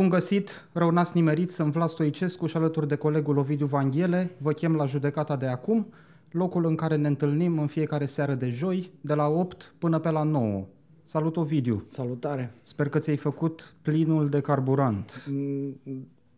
Bun găsit, rău n-ați nimerit, sunt Vlad Stoicescu și alături de colegul Ovidiu Vanghele vă chem la judecata de acum, locul în care ne întâlnim în fiecare seară de joi, de la 8 până pe la 9. Salut Ovidiu! Salutare! Sper că ți-ai făcut plinul de carburant. Mm,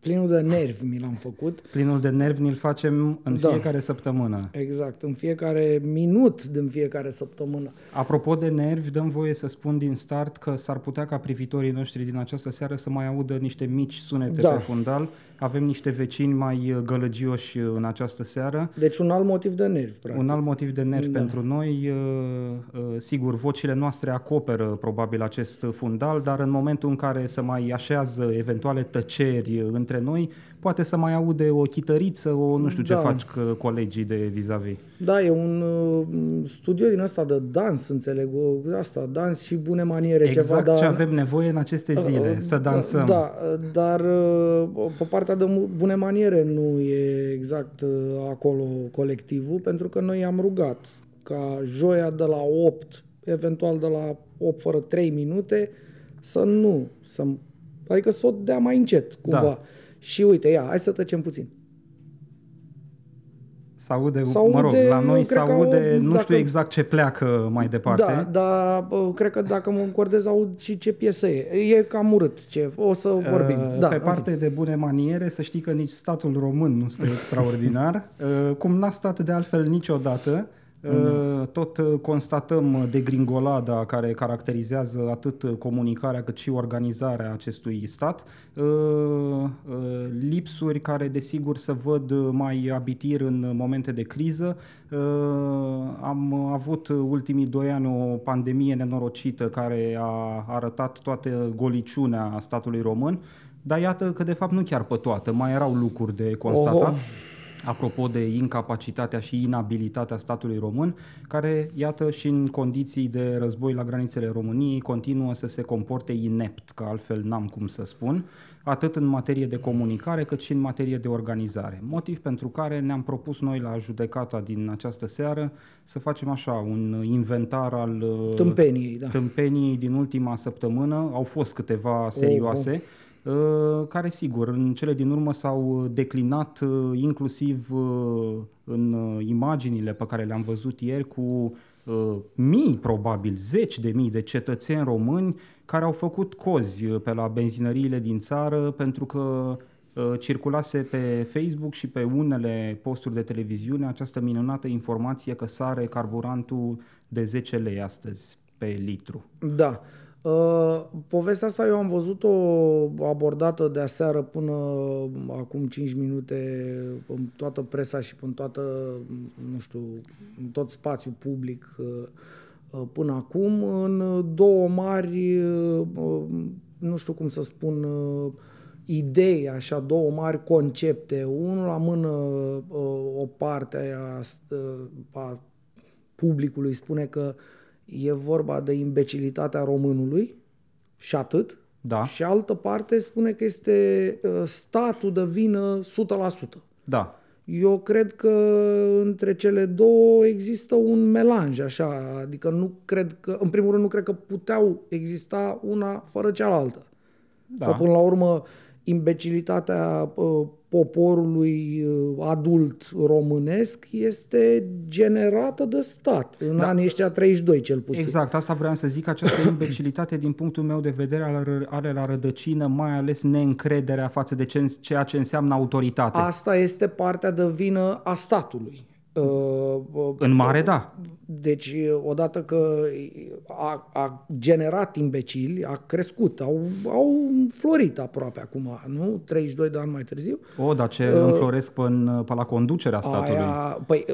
Plinul de nervi mi l-am făcut. Plinul de nervi ni-l facem în Da. fiecare săptămână. Exact, în fiecare minut din fiecare săptămână. Apropo de nervi, dăm voie să spun din start că s-ar putea ca privitorii noștri din această seară să mai audă niște mici sunete Da. pe fundal. Avem niște vecini mai uh, gălăgioși uh, în această seară. Deci un alt motiv de nervi, practic. Un alt motiv de nervi Da. pentru noi, uh, uh, sigur, vocile noastre acoperă probabil acest fundal, dar în momentul în care se mai așează eventuale tăceri uh, între noi, poate să mai aude o chităriță, o nu știu ce Da. faci că colegii de vis-a-vis. Da, e un uh, studio din ăsta de dans, înțeleg, o, asta, dans și bune maniere, Exact ceva, dar... ce avem nevoie în aceste zile, Uh, să dansăm. Da, dar uh, pe partea de mu- bune maniere nu e exact uh, acolo colectivul, pentru că noi am rugat ca joia de la 8, eventual de la 8 fără 3 minute, să nu, să, adică să o dea mai încet, Da. Cumva. Și uite, ia, hai să tăcem puțin. Se aude, S-aude, mă rog, la eu noi se cred că aude, au- nu dacă- știu exact ce pleacă mai departe. Da, dar bă, cred că dacă mă încordez aud și ce piesă e. E cam urât ce. O să vorbim. Uh, da, Pe în parte de bune maniere, să știi că nici statul român nu stă extraordinar, Uh, cum n-a stat de altfel niciodată. Uh, Tot uh, constatăm uh, degringolada care caracterizează atât uh, comunicarea cât și organizarea acestui stat. Uh, uh, Lipsuri care desigur se văd uh, mai abitir în momente de criză. Uh, Am avut uh, ultimii doi ani o pandemie nenorocită care a arătat toată goliciunea statului român. Dar iată că de fapt nu chiar pe toată, mai erau lucruri de constatat. Oho. Apropo de incapacitatea și inabilitatea statului român, care, iată, și în condiții de război la granițele României, continuă să se comporte inept, că altfel n-am cum să spun, atât în materie de comunicare, cât și în materie de organizare. Motiv pentru care ne-am propus noi la judecata din această seară să facem așa, un inventar al uh, Tâmpeniei, da. tâmpeniei din ultima săptămână. Au fost câteva serioase, uh, care sigur în cele din urmă s-au declinat uh, inclusiv uh, în uh, imaginile pe care le-am văzut ieri cu uh, mii, probabil zeci de mii de cetățeni români care au făcut cozi uh, pe la benzinăriile din țară pentru că uh, circulase pe Facebook și pe unele posturi de televiziune această minunată informație că sare carburantul de 10 lei astăzi pe litru. Da. Uh, povestea asta eu am văzut-o abordată de aseară până acum 5 minute în toată presa și în toată, nu știu, în tot spațiul public uh, uh, până acum, în două mari, uh, nu știu cum să spun, uh, idei, așa, două mari concepte. Unul la mână uh, o parte a, uh, a publicului spune că e vorba de imbecilitatea românului și atât. Da. Și altă parte spune că este uh, statul de vină 100%. Da. Eu cred că între cele două există un melanj, așa, adică nu cred că, în primul rând, nu cred că puteau exista una fără cealaltă. Da. Că până la urmă imbecilitatea uh, poporului uh, adult românesc este generată de stat, în Da. anii ăștia 32 cel puțin. Exact, asta vreau să zic, această imbecilitate din punctul meu de vedere are, are la rădăcină mai ales neîncrederea față de ce, ceea ce înseamnă autoritate. Asta este partea de vină a statului. Uh, uh, În mare, da. Deci, odată că a, a generat imbecili, a crescut, au, au florit aproape acum, nu? 32 de ani mai târziu. O, dar ce înfloresc pe, în, pe la conducerea statului. Uh, Aia, păi,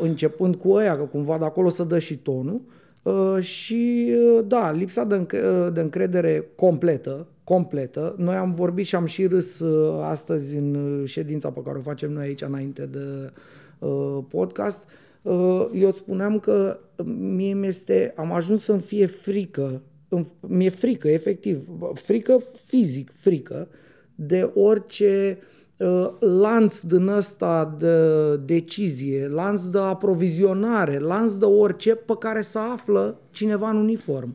începând cu ăia, că cumva de acolo să dă și tonul, uh, și uh, da, lipsa de, înc- uh, de încredere completă, completă. Noi am vorbit și am și râs uh, astăzi în uh, ședința pe care o facem noi aici înainte de uh, podcast. Uh, eu îți spuneam că mie mi-este, am ajuns să-mi fie frică, îmi- mi-e frică, efectiv, frică fizic, frică, de orice uh, lanț din ăsta de decizie, lanț de aprovizionare, lanț de orice pe care să află cineva în uniform.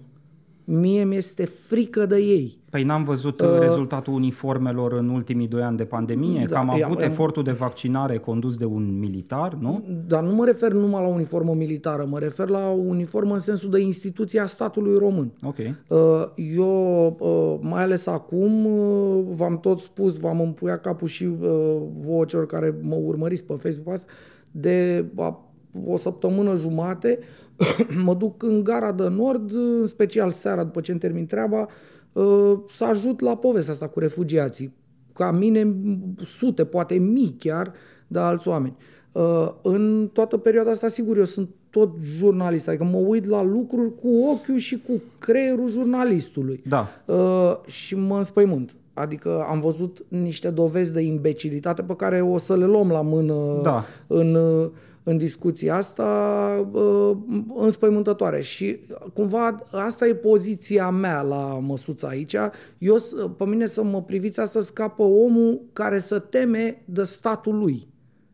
Mie mi-este frică de ei. Păi n-am văzut uh, rezultatul uniformelor în ultimii doi ani de pandemie, da, că am avut am, efortul de vaccinare condus de un militar, nu? Dar nu mă refer numai la uniformă militară, mă refer la uniformă în sensul de instituția statului român. Ok. Uh, eu, uh, mai ales acum, uh, v-am tot spus, v-am împuiat capul și uh, vouă celor care mă urmăriți pe Facebook asta, de o săptămână jumate, mă duc în gara de nord, în special seara după ce îmi termin treaba, uh, să ajut la povestea asta cu refugiații. Ca mine, sute, poate mii chiar, de alți oameni. Uh, în toată perioada asta, sigur, eu sunt tot jurnalist, adică mă uit la lucruri cu ochiul și cu creierul jurnalistului. Da. Uh, și mă înspăimânt. Adică am văzut niște dovezi de imbecilitate pe care o să le luăm la mână da. în în discuția asta uh, înspăimântătoare și cumva asta e poziția mea la măsuța aici. Eu, pe mine să mă priviți asta scapă omul care să teme de statul lui,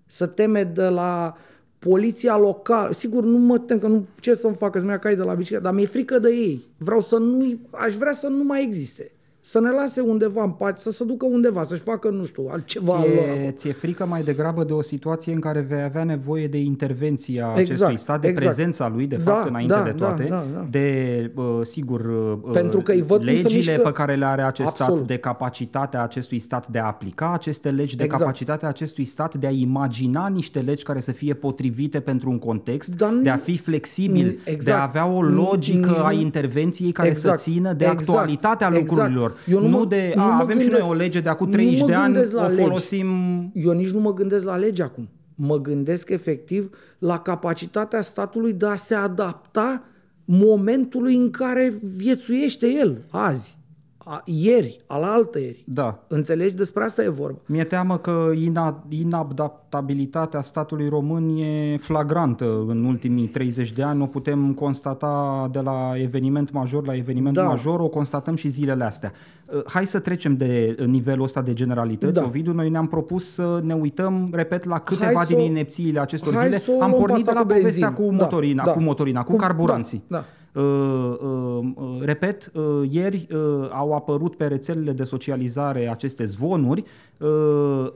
să teme de la poliția locală. Sigur, nu mă tem că nu, ce să-mi facă, să-mi ia cai de la bicicletă, dar mi-e frică de ei. Vreau să nu aș vrea să nu mai existe să ne lase undeva în pace, să se ducă undeva, să-și facă, nu știu, altceva ție, lor. Ți-e frică mai degrabă de o situație în care vei avea nevoie de intervenția exact, acestui stat, de exact. prezența lui, de fapt, da, înainte da, de toate, da, da, da. de, uh, sigur, uh, Pentru că îi văd legile mișcă... pe care le are acest Absolut. stat, de capacitatea acestui stat de a aplica aceste legi, de exact. capacitatea acestui stat de a imagina niște legi care să fie potrivite pentru un context, Dar de a fi flexibil, exact. de a avea o logică a intervenției care exact. să țină de exact. actualitatea exact. lucrurilor, eu nu, nu de a, avem gândesc, și noi o lege de acum 30 de ani, o folosim... Legi. Eu nici nu mă gândesc la lege acum. Mă gândesc efectiv la capacitatea statului de a se adapta momentului în care viețuiește el azi a, ieri, al altă ieri. Da. Înțelegi? Despre asta e vorba. Mi-e teamă că ina, inadaptabilitatea statului român e flagrantă în ultimii 30 de ani. O putem constata de la eveniment major la eveniment da. major, o constatăm și zilele astea. Uh, hai să trecem de nivelul ăsta de generalități. Da. Ovidiu, noi ne-am propus să ne uităm, repet, la câteva Hai din inepțiile acestor zile. Am pornit de la povestea cu da, motorina, da, cu motorina, cu, cu carburanții. Da, da. Uh, uh, uh, repet, ieri au apărut pe rețelele de socializare aceste zvonuri,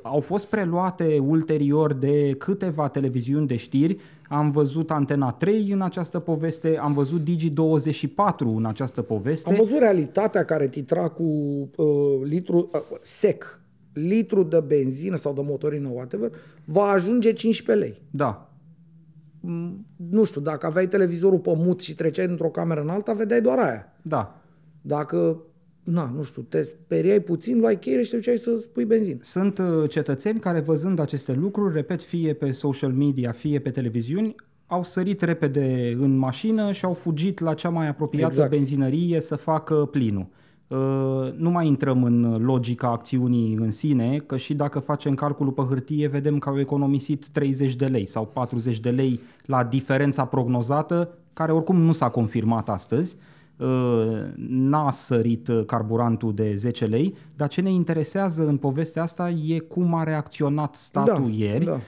au fost preluate ulterior de câteva televiziuni de știri, am văzut Antena 3 în această poveste, am văzut Digi24 în această poveste. Am văzut realitatea care titra cu uh, litru uh, sec, litru de benzină sau de motorină, whatever, va ajunge 15 lei. Da nu știu, dacă aveai televizorul pe mut și treceai într-o cameră în alta, vedeai doar aia. Da. Dacă, na, nu știu, te speriai puțin, luai cheile și te duceai să spui benzină. Sunt uh, cetățeni care văzând aceste lucruri, repet, fie pe social media, fie pe televiziuni, au sărit repede în mașină și au fugit la cea mai apropiată exact. benzinărie să facă plinul. Uh, nu mai intrăm în logica acțiunii în sine, că și dacă facem calculul pe hârtie, vedem că au economisit 30 de lei sau 40 de lei la diferența prognozată, care oricum nu s-a confirmat astăzi. Uh, n-a sărit carburantul de 10 lei, dar ce ne interesează în povestea asta e cum a reacționat statul da, ieri. Da Uh,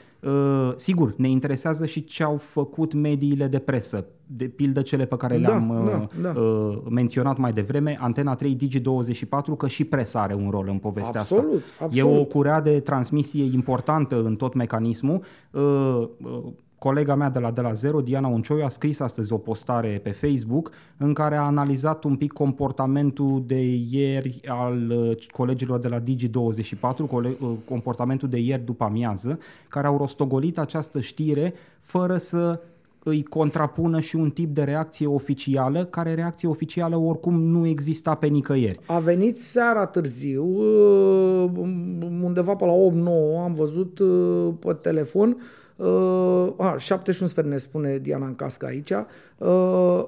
sigur, ne interesează și ce au făcut mediile de presă, de pildă cele pe care le-am da, uh, da, da. Uh, menționat mai devreme, Antena 3 Digi24, că și presa are un rol în povestea absolut, asta. Absolut. E o curea de transmisie importantă în tot mecanismul. Uh, uh, Colega mea de la De la Zero, Diana Uncioiu, a scris astăzi o postare pe Facebook în care a analizat un pic comportamentul de ieri al uh, colegilor de la Digi24, uh, comportamentul de ieri după amiază, care au rostogolit această știre fără să îi contrapună și un tip de reacție oficială, care reacție oficială oricum nu exista pe nicăieri. A venit seara târziu, uh, undeva pe la 8-9, am văzut pe telefon Uh, a, 71 sfert ne spune Diana în cască aici. Uh,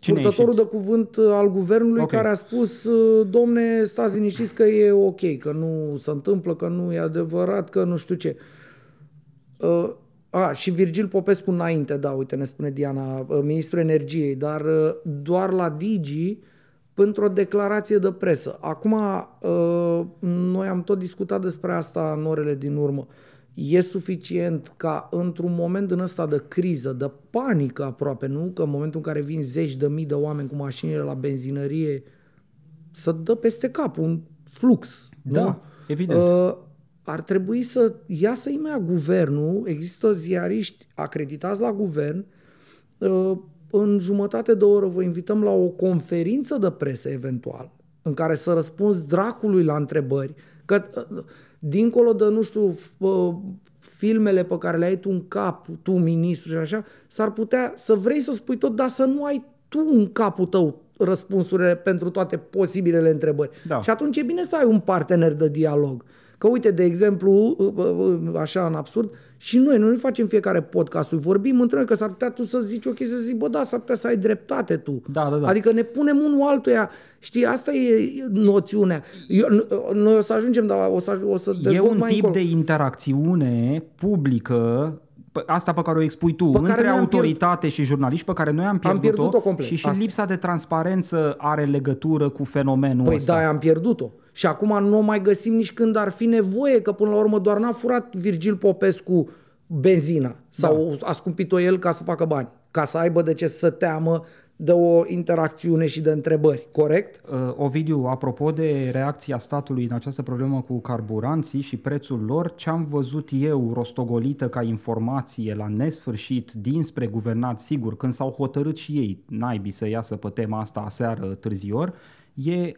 Cine purtătorul de cuvânt al guvernului okay. care a spus uh, domne, stați liniștiți că e ok, că nu se întâmplă, că nu e adevărat, că nu știu ce. Uh, a, și Virgil Popescu înainte, da, uite, ne spune Diana, uh, ministrul energiei, dar uh, doar la Digi pentru o declarație de presă. Acum, uh, noi am tot discutat despre asta în orele din urmă. E suficient ca într-un moment din ăsta de criză, de panică aproape, nu? Că în momentul în care vin zeci de mii de oameni cu mașinile la benzinărie, să dă peste cap un flux. Da, nu? evident. Uh, ar trebui să iasă imediat guvernul, există ziariști acreditați la guvern, uh, în jumătate de oră vă invităm la o conferință de presă eventual, în care să răspunzi dracului la întrebări, că uh, dincolo de, nu știu, uh, filmele pe care le ai tu în cap, tu ministru și așa, s-ar putea să vrei să spui tot, dar să nu ai tu în capul tău răspunsurile pentru toate posibilele întrebări. Da. Și atunci e bine să ai un partener de dialog. Că uite, de exemplu, așa în absurd, și noi, noi nu facem fiecare podcasturi, vorbim între noi, că s-ar putea tu să zici o chestie, să zic, bă, da, s-ar putea să ai dreptate tu. Da, da, da. Adică ne punem unul altuia. Știi, asta e noțiunea. Eu, noi o să ajungem, dar o să, o să E un mai tip încolo. de interacțiune publică p- asta pe care o expui tu, Pe care între noi am autoritate și jurnaliști, pe care noi am pierdut-o, pierdut-o complet. și și Asta. lipsa de transparență are legătură cu fenomenul Păi ăsta. da, am pierdut-o. Și acum nu o mai găsim nici când ar fi nevoie, că până la urmă doar n-a furat Virgil Popescu benzina sau Da. a scumpit-o el ca să facă bani, ca să aibă de ce să teamă de o interacțiune și de întrebări, corect? Uh, Ovidiu, apropo de reacția statului în această problemă cu carburanții și prețul lor, ce am văzut eu rostogolită ca informație la nesfârșit dinspre guvernat, sigur, când s-au hotărât și ei naibii să iasă pe tema asta aseară târzior, e uh,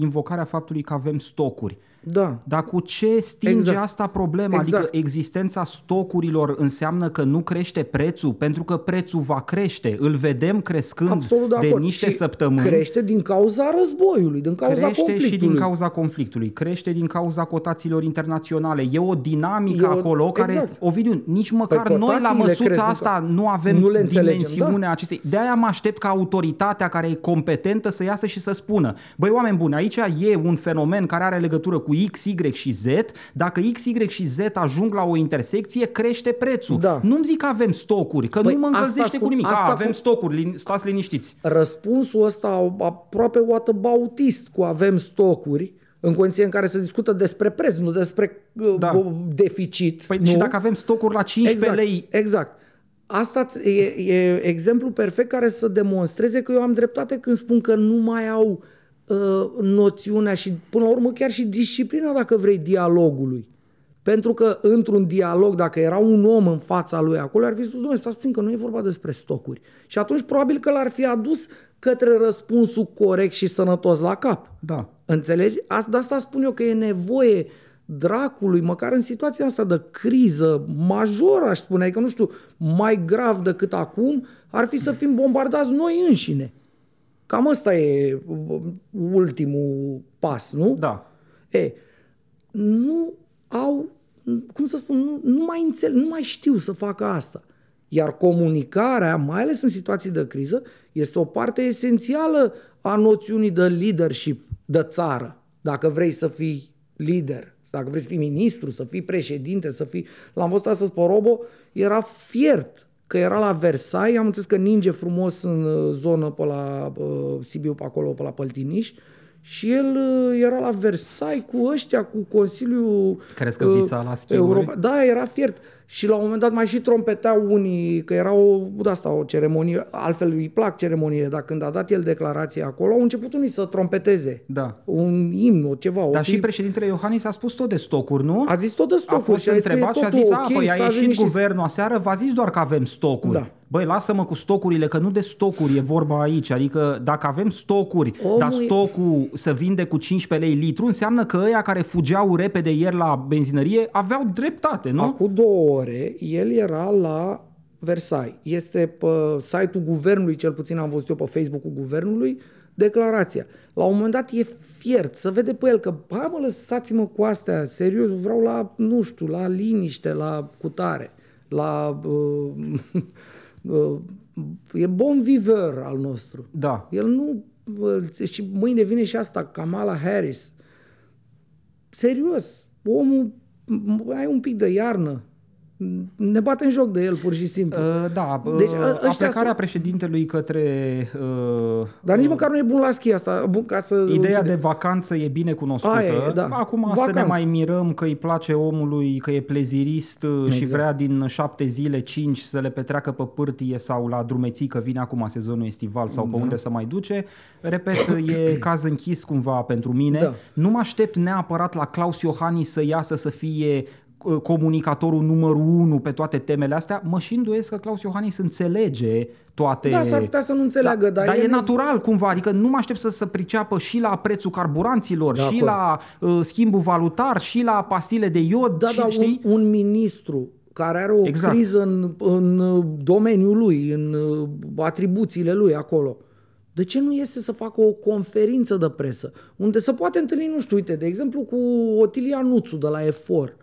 invocarea faptului că avem stocuri. Da. Dar cu ce stinge Exact. asta problema? Exact. Adică existența stocurilor înseamnă că nu crește prețul? Pentru că prețul va crește. Îl vedem crescând Absolut de de acord. niște și săptămâni. crește din cauza războiului, din cauza crește conflictului. și din cauza conflictului, crește din cauza cotațiilor internaționale. E o dinamică E o- acolo care, exact. Ovidiu, nici măcar Păi noi la cotațiile măsuța cresc, asta nu avem nu le înțelegem, dimensiunea da. acestei. De-aia mă aștept ca autoritatea care e competentă să iasă și să spună, băi oameni buni, aici e un fenomen care are legătură cu X, Y și Z, dacă X, Y și Z ajung la o intersecție, crește prețul. Da. Nu-mi zic că avem stocuri, că Păi nu mă asta încălzește cu- cu nimic. asta A, avem cu- stocuri, lin- stați liniștiți. Răspunsul ăsta aproape whataboutist cu avem stocuri, în condiții în care se discută despre preț, nu despre uh, Da. uh, deficit. Păi nu? și dacă avem stocuri la 15 exact, lei, Exact. Asta ți- e, e exemplu perfect care să demonstreze că eu am dreptate când spun că nu mai au uh, noțiunea și, până la urmă, chiar și disciplina, dacă vrei, dialogului. Pentru că într-un dialog, dacă era un om în fața lui acolo, ar fi spus, domnule, stați puțin că nu e vorba despre stocuri. Și atunci probabil că l-ar fi adus către răspunsul corect și sănătos la cap. da. Înțelegi? Asta, de asta spun eu că e nevoie dracului, măcar în situația asta de criză majoră, aș spune, adică nu știu, mai grav decât acum, ar fi să fim bombardați noi înșine. Cam ăsta e uh, ultimul pas, nu? Da. E, nu au, cum să spun, nu, nu mai înțeleg, nu mai știu să facă asta. Iar comunicarea, mai ales în situații de criză, este o parte esențială a noțiunii de leadership de țară. Dacă vrei să fii lider, dacă vrei să fii ministru, să fii președinte, să fii... L-am văzut astăzi pe Robo, era fiert că era la Versailles, am înțeles că ninge frumos în uh, zonă pe la uh, Sibiu, pe acolo, pe la Păltiniș, și el uh, era la Versailles cu ăștia, cu Consiliul Crezi că visa la schiuri? Europa. Da, era fiert. Și la un moment dat mai și trompeteau unii, că era o, de asta, o ceremonie, altfel îi plac ceremoniile, dar când a dat el declarația acolo, au început unii să trompeteze. Da. Un imn, o ceva. o Dar fi- și președintele Iohannis a spus tot de stocuri, nu? A zis tot de a stocuri fost și a zis că e întrebat și a totul zis, ok, a, păi a stați ieșit liniștiți." guvernul aseară, v-a zis doar că avem stocuri. Da. Băi, lasă-mă cu stocurile, că nu de stocuri e vorba aici. Adică dacă avem stocuri, Omul dar e- stocul să vinde cu 15 lei litru, înseamnă că ăia care fugeau repede ieri la benzinărie aveau dreptate, nu? Acum două ore, el era la Versailles. Este pe site-ul guvernului, cel puțin am văzut eu pe Facebook-ul guvernului, declarația. La un moment dat e fiert, să vede pe el că, hai mă, lăsați-mă cu astea, serios, vreau la, nu știu, la liniște, la cutare, la... Uh, uh, e bon viveur al nostru. Da. El nu... uh, Și mâine vine și asta, Kamala Harris. Serios, omul, m- ai un pic de iarnă. Ne batem joc de el pur și simplu. Uh, da, Deci, deci, ă- uh, ăștia aplecarea sunt- președintelui către... Uh, Dar nici măcar nu e bun la schi asta, bun ca să... Ideea de vacanță e bine cunoscută. Aia e, da. Acum să Vacanță. ne mai mirăm că îi place omului, că e plezirist exact. și vrea din șapte zile, cinci să le petreacă pe pârtie sau la drumeții, că vine acum sezonul estival sau pe unde să mai duce. Repet, e caz închis cumva pentru mine. Da. Nu mă aștept neapărat la Claus Iohannis să iasă să fie uh, comunicatorul numărul unu pe toate temele astea, mă și îndoiesc că Claus Iohannis înțelege toate... Da, s-ar putea să nu înțeleagă, da, dar dar el e e- natural cumva, adică nu mă aștept să se priceapă și la prețul carburanților, De și acord. la uh, schimbul valutar, și la pastile de iod, Da, și, da, știi? un, un ministru care are o Exact. criză în, în uh, domeniul lui, în uh, atribuțiile lui acolo. De ce nu iese să facă o conferință de presă unde se poate întâlni, nu știu, uite, de exemplu cu Otilia Nuțu de la EFOR,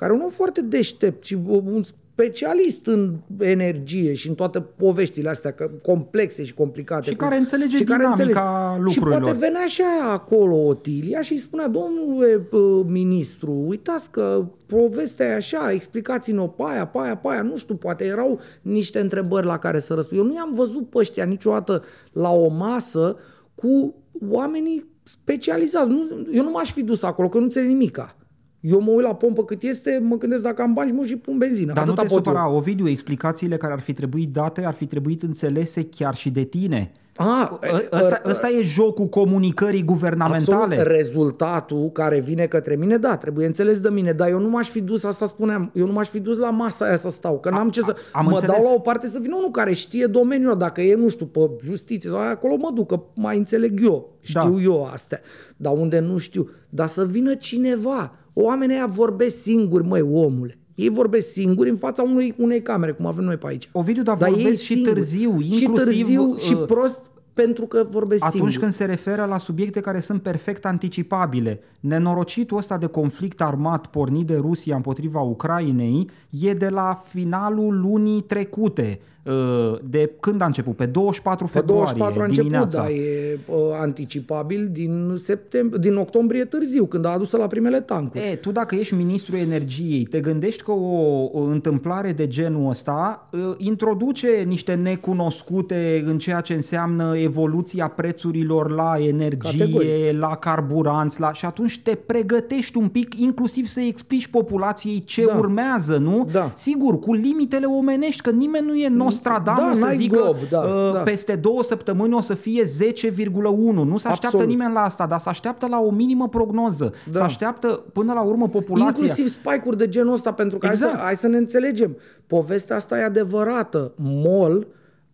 care e un om foarte deștept și un specialist în energie și în toate poveștile astea că, complexe și complicate. Și Cum- care înțelege dinamica Și lucrurilor. poate venea și aia acolo Otilia și îi spunea, domnule uh, ministru, uitați că povestea e așa, explicați-ne-o pe aia, pe aia, pe aia, nu știu, poate erau niște întrebări la care să răspund. Eu nu i-am văzut pe ăștia niciodată la o masă cu oamenii specializați. Nu, eu nu m-aș fi dus acolo, că nu înțeleg nimica. Eu mă uit la pompă cât este, mă gândesc dacă am bani și mă și pun benzină. Dar nu Atâta te pot eu. supăra, Ovidiu, explicațiile care ar fi trebuit date ar fi trebuit înțelese chiar și de tine. Ah, Ă- Ăsta, ăsta e jocul comunicării guvernamentale. Absolut, rezultatul care vine către mine, da, trebuie înțeles de mine, dar eu nu m-aș fi dus, asta spuneam, eu nu m-aș fi dus la masa aia să stau, că n-am ce să... am mă înțeles. dau la o parte să vină unul care știe domeniul, ăla, dacă e, nu știu, pe justiție sau aia, acolo mă duc, că mai înțeleg eu, știu Da. eu astea, dar unde nu știu, dar să vină cineva, oamenii aia vorbesc singuri, măi, omule. Ei vorbesc singuri în fața unui, unei camere, cum avem noi pe aici. Ovidiu, dar ei vorbesc și singuri. târziu, Și inclusiv, târziu și uh, prost pentru că vorbesc Atunci singuri. când se referă la subiecte care sunt perfect anticipabile. Nenorocitul ăsta de conflict armat pornit de Rusia împotriva Ucrainei e de la finalul lunii trecute. Uh, De când a început? Pe 24 Pe februarie 24 a început, dimineața. da, e uh, anticipabil din, septembrie, din octombrie târziu, când a adus la primele tancuri. E, tu dacă ești ministrul energiei, te gândești că o, o întâmplare de genul ăsta uh, introduce niște necunoscute în ceea ce înseamnă evoluția prețurilor la energie, Categoric. la carburanți, la... și atunci te pregătești un pic, inclusiv să explici populației ce Da. urmează, nu? Da. Sigur, cu limitele omenești, că nimeni nu e Nostradamus Da, să n-ai zică glob, da, uh, da. peste două săptămâni o să fie 10,1. Nu se așteaptă Absolut. nimeni la asta, dar se așteaptă la o minimă prognoză. Da. Se așteaptă până la urmă populația. Inclusiv spike-uri de genul ăsta, pentru că Exact. hai, să, hai să ne înțelegem. Povestea asta e adevărată. MOL,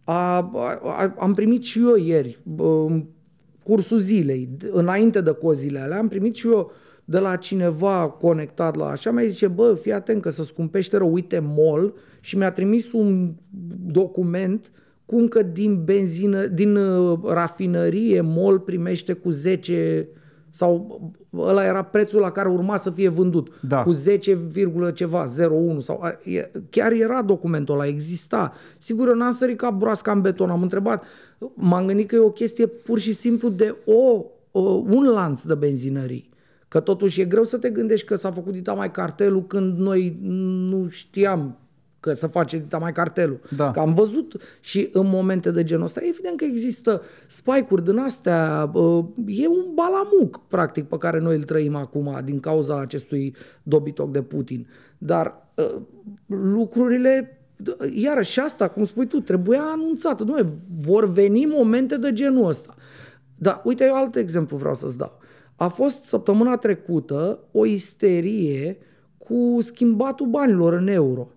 a, a, a, am primit și eu ieri, bă, cursul zilei, d- înainte de cozile alea, am primit și eu de la cineva conectat la așa, mi-a zice, bă, fii atent că să scumpește rău, uite MOL și mi-a trimis un document cum că din benzină, din uh, rafinărie MOL primește cu 10 sau ăla era prețul la care urma să fie vândut. Da. Cu 10, virgulă ceva, 01 sau a, e, chiar era documentul ăla, exista. Sigur, eu n-am sărit ca broasca în beton, am întrebat. M-am gândit că e o chestie pur și simplu de o, o un lanț de benzinării. Că totuși e greu să te gândești că s-a făcut dita mai cartelul când noi nu știam că să face dita mai cartelul. Da. Că am văzut și în momente de genul ăsta, evident că există spike-uri din astea, uh, e un balamuc, practic, pe care noi îl trăim acum din cauza acestui dobitoc de Putin. Dar uh, lucrurile, iarăși și asta, cum spui tu, trebuia anunțată. Nu, vor veni momente de genul ăsta. Da, uite, eu alt exemplu vreau să-ți dau. A fost săptămâna trecută o isterie cu schimbatul banilor în euro.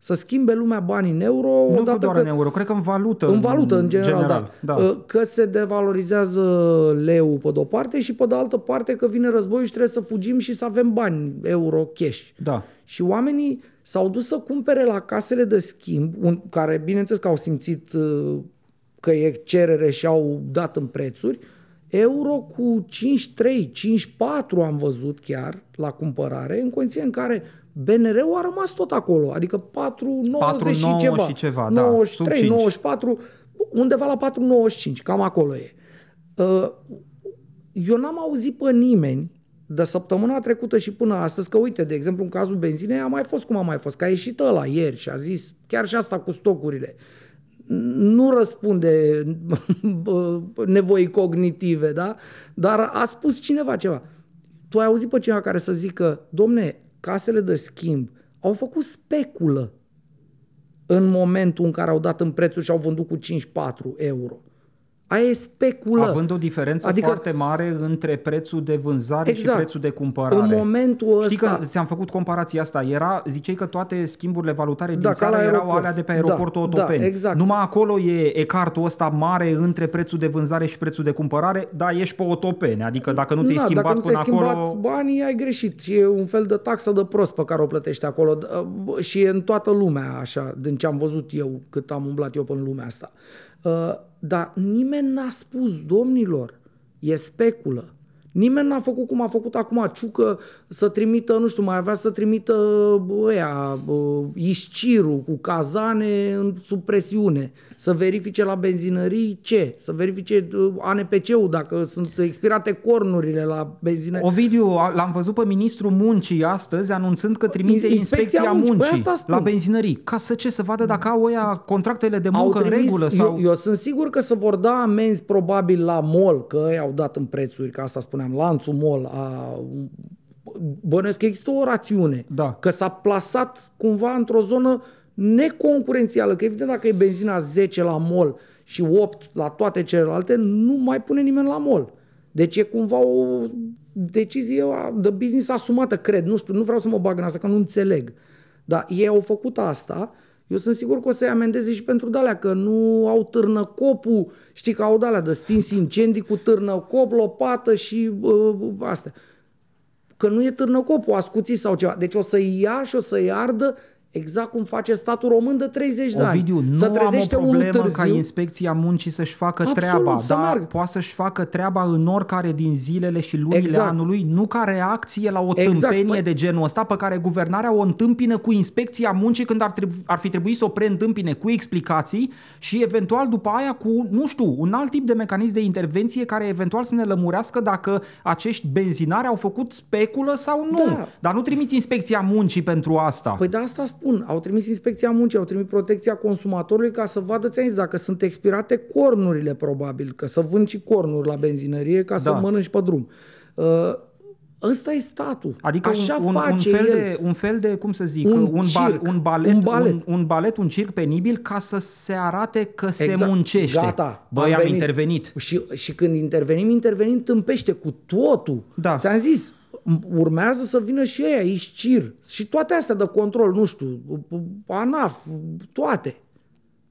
Să schimbe lumea banii în euro Nu odată doar că... în euro, cred că în valută. În valută, în general, general da. da. Uh, Că se devalorizează leu pe de-o parte și pe de altă parte că vine războiul și trebuie să fugim și să avem bani, euro, cash. Da. Și oamenii s-au dus să cumpere la casele de schimb, un, care bineînțeles că au simțit uh, că e cerere și au dat în prețuri, euro cu 5,3, 5,4 am văzut chiar la cumpărare, în condiții în care BNR-ul a rămas tot acolo, adică 4,90 și 4,9 ceva. și ceva, da, 93, sub 5. 94, undeva la 4,95, cam acolo e. Uh, Eu n-am auzit pe nimeni de săptămâna trecută și până astăzi, că uite, de exemplu, în cazul benzinei a mai fost cum a mai fost, că a ieșit ăla ieri și a zis, chiar și asta cu stocurile, nu răspunde nevoii cognitive, da? Dar a spus cineva ceva. Tu ai auzit pe cineva care să zică, domne, casele de schimb au făcut speculă în momentul în care au dat în prețul și au vândut cu 5-4 euro. Aia e speculă. Având o diferență adică, foarte mare între prețul de vânzare Exact. și prețul de cumpărare. În momentul Știi ăsta- că ți-am făcut comparația asta. Era, ziceai că toate schimburile valutare din Da, ca țară la erau aeroport. alea de pe Da, aeroportul da, Otopeni. exact. Numai acolo e ecartul ăsta mare între prețul de vânzare și prețul de cumpărare, da, ești pe Otopeni. Adică dacă nu ți-ai Da, schimbat dacă nu până ți-ai schimbat acolo... banii, ai greșit. Și e un fel de taxă de prost pe care o plătești acolo. D- bă, Și e în toată lumea așa, din ce am văzut eu, cât am umblat eu până în lumea asta. Uh, Dar nimeni n-a spus, domnilor, e speculă. Nimeni n-a făcut cum a făcut acum Ciucă să trimită, nu știu, mai avea să trimită ăia, bă, iscirul cu cazane în, sub presiune, să verifice la benzinării ce, să verifice uh, ANPC-ul dacă sunt expirate cornurile la benzinării. Ovidiu, a- l-am văzut pe ministrul muncii astăzi anunțând că trimite In- inspecția inspecția muncii. Păi muncii asta spun. la benzinării. Ca să ce? Să vadă dacă au ăia contractele de Au muncă în trimis, regulă? Sau... eu, eu sunt sigur că se vor da amenzi probabil la mall, că ei au dat în prețuri, că asta spuneam, lanțul mall a Bănuiesc că există o rațiune. Da. Că s-a plasat cumva într-o zonă neconcurențială. Că evident dacă e benzina 10 la mall și 8 la toate celelalte, nu mai pune nimeni la mall. Deci e cumva o decizie de business asumată, cred. Nu știu, nu vreau să mă bag în asta, că nu înțeleg. Dar ei au făcut asta. Eu sunt sigur că o să-i amendeze și pentru dalea, că nu au târnă copul, știi că au dalea de stins incendii cu târnă cop, lopată și uh, astea că nu e târnăcopul ascuțit sau ceva. Deci o să-i ia și o să-i ardă exact cum face statul român de 30 de ani. Ovidiu, nu să am o trezește unul problemă târziu. ca inspecția muncii să-și facă Absolut, treaba, să dar meargă. poate să-și facă treaba în oricare din zilele și lunile Exact. anului, nu ca reacție la o Exact, tâmpenie păi- de genul ăsta pe care guvernarea o întâmpină cu inspecția muncii când ar, trebui, ar fi trebuit să o preîntâmpine cu explicații și eventual după aia cu, nu știu, un alt tip de mecanism de intervenție care eventual să ne lămurească dacă acești benzinari au făcut speculă sau nu. Da. Dar nu trimiți inspecția muncii pentru asta. Păi de asta spun. Au trimis inspecția muncii, au trimis protecția consumatorului ca să vadă, ți-am zis, dacă sunt expirate cornurile probabil, că să vând și cornuri la benzinărie ca să Da. mănânci pe drum. Uh, Ăsta e statul. Adică Așa un, un, un, face fel el. de, un fel de, cum să zic, Un un, bal, circ, un, balet, un balet. Un, un balet, un circ penibil ca să se arate că se Exact. muncește. Gata, Băi, am, venit. intervenit. Și, și când intervenim, intervenim tâmpește cu totul. Da. Ți-am zis, urmează să vină și ei, aici CIR și toate astea de control, nu știu, ANAF, toate.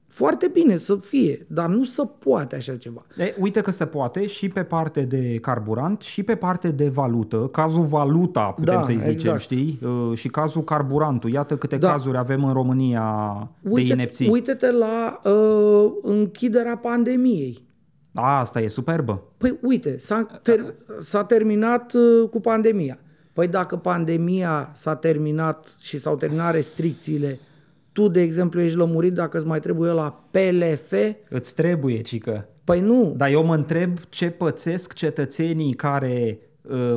Foarte bine să fie, dar nu se poate așa ceva. E, uite că se poate și pe parte de carburant și pe parte de valută. Cazul valuta, putem Da, să-i zicem, exact. știi? Uh, Și cazul carburantul. Iată câte Da. cazuri avem în România de inepții. Uite-te la uh, închiderea pandemiei. A, asta e superbă. Păi uite, s-a, ter- s-a terminat uh, cu pandemia. Păi dacă pandemia s-a terminat și s-au terminat restricțiile, tu, de exemplu, ești lămurit dacă îți mai trebuie la PLF? Îți trebuie, cică. Păi nu. Dar eu mă întreb ce pățesc cetățenii care uh,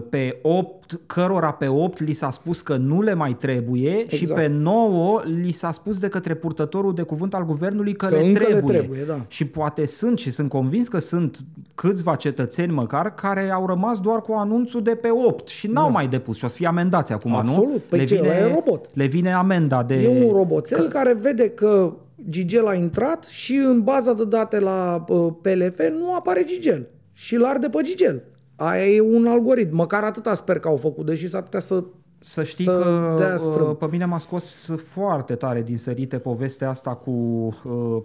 pe 8, cărora pe 8 li s-a spus că nu le mai trebuie exact. și Exact. pe 9 li s-a spus de către purtătorul de cuvânt al guvernului că, Că le, încă le trebuie. trebuie, da. Și poate sunt și sunt convins că sunt câțiva cetățeni măcar care au rămas doar cu anunțul de pe 8 și n-au mai depus și o să fie amendați acum, nu? Da. Absolut. Păi le ce, ăla e robot. Le vine amenda de... E un roboțel care vede că Gigel a intrat și în baza de date la uh, PLF nu apare Gigel. Și îl arde pe Gigel. Aia e un algoritm. Măcar atâta sper că au făcut, deși s-ar putea să... Să știi să că dea strâmb. uh, pe mine m-a scos foarte tare din sărite povestea asta cu, uh,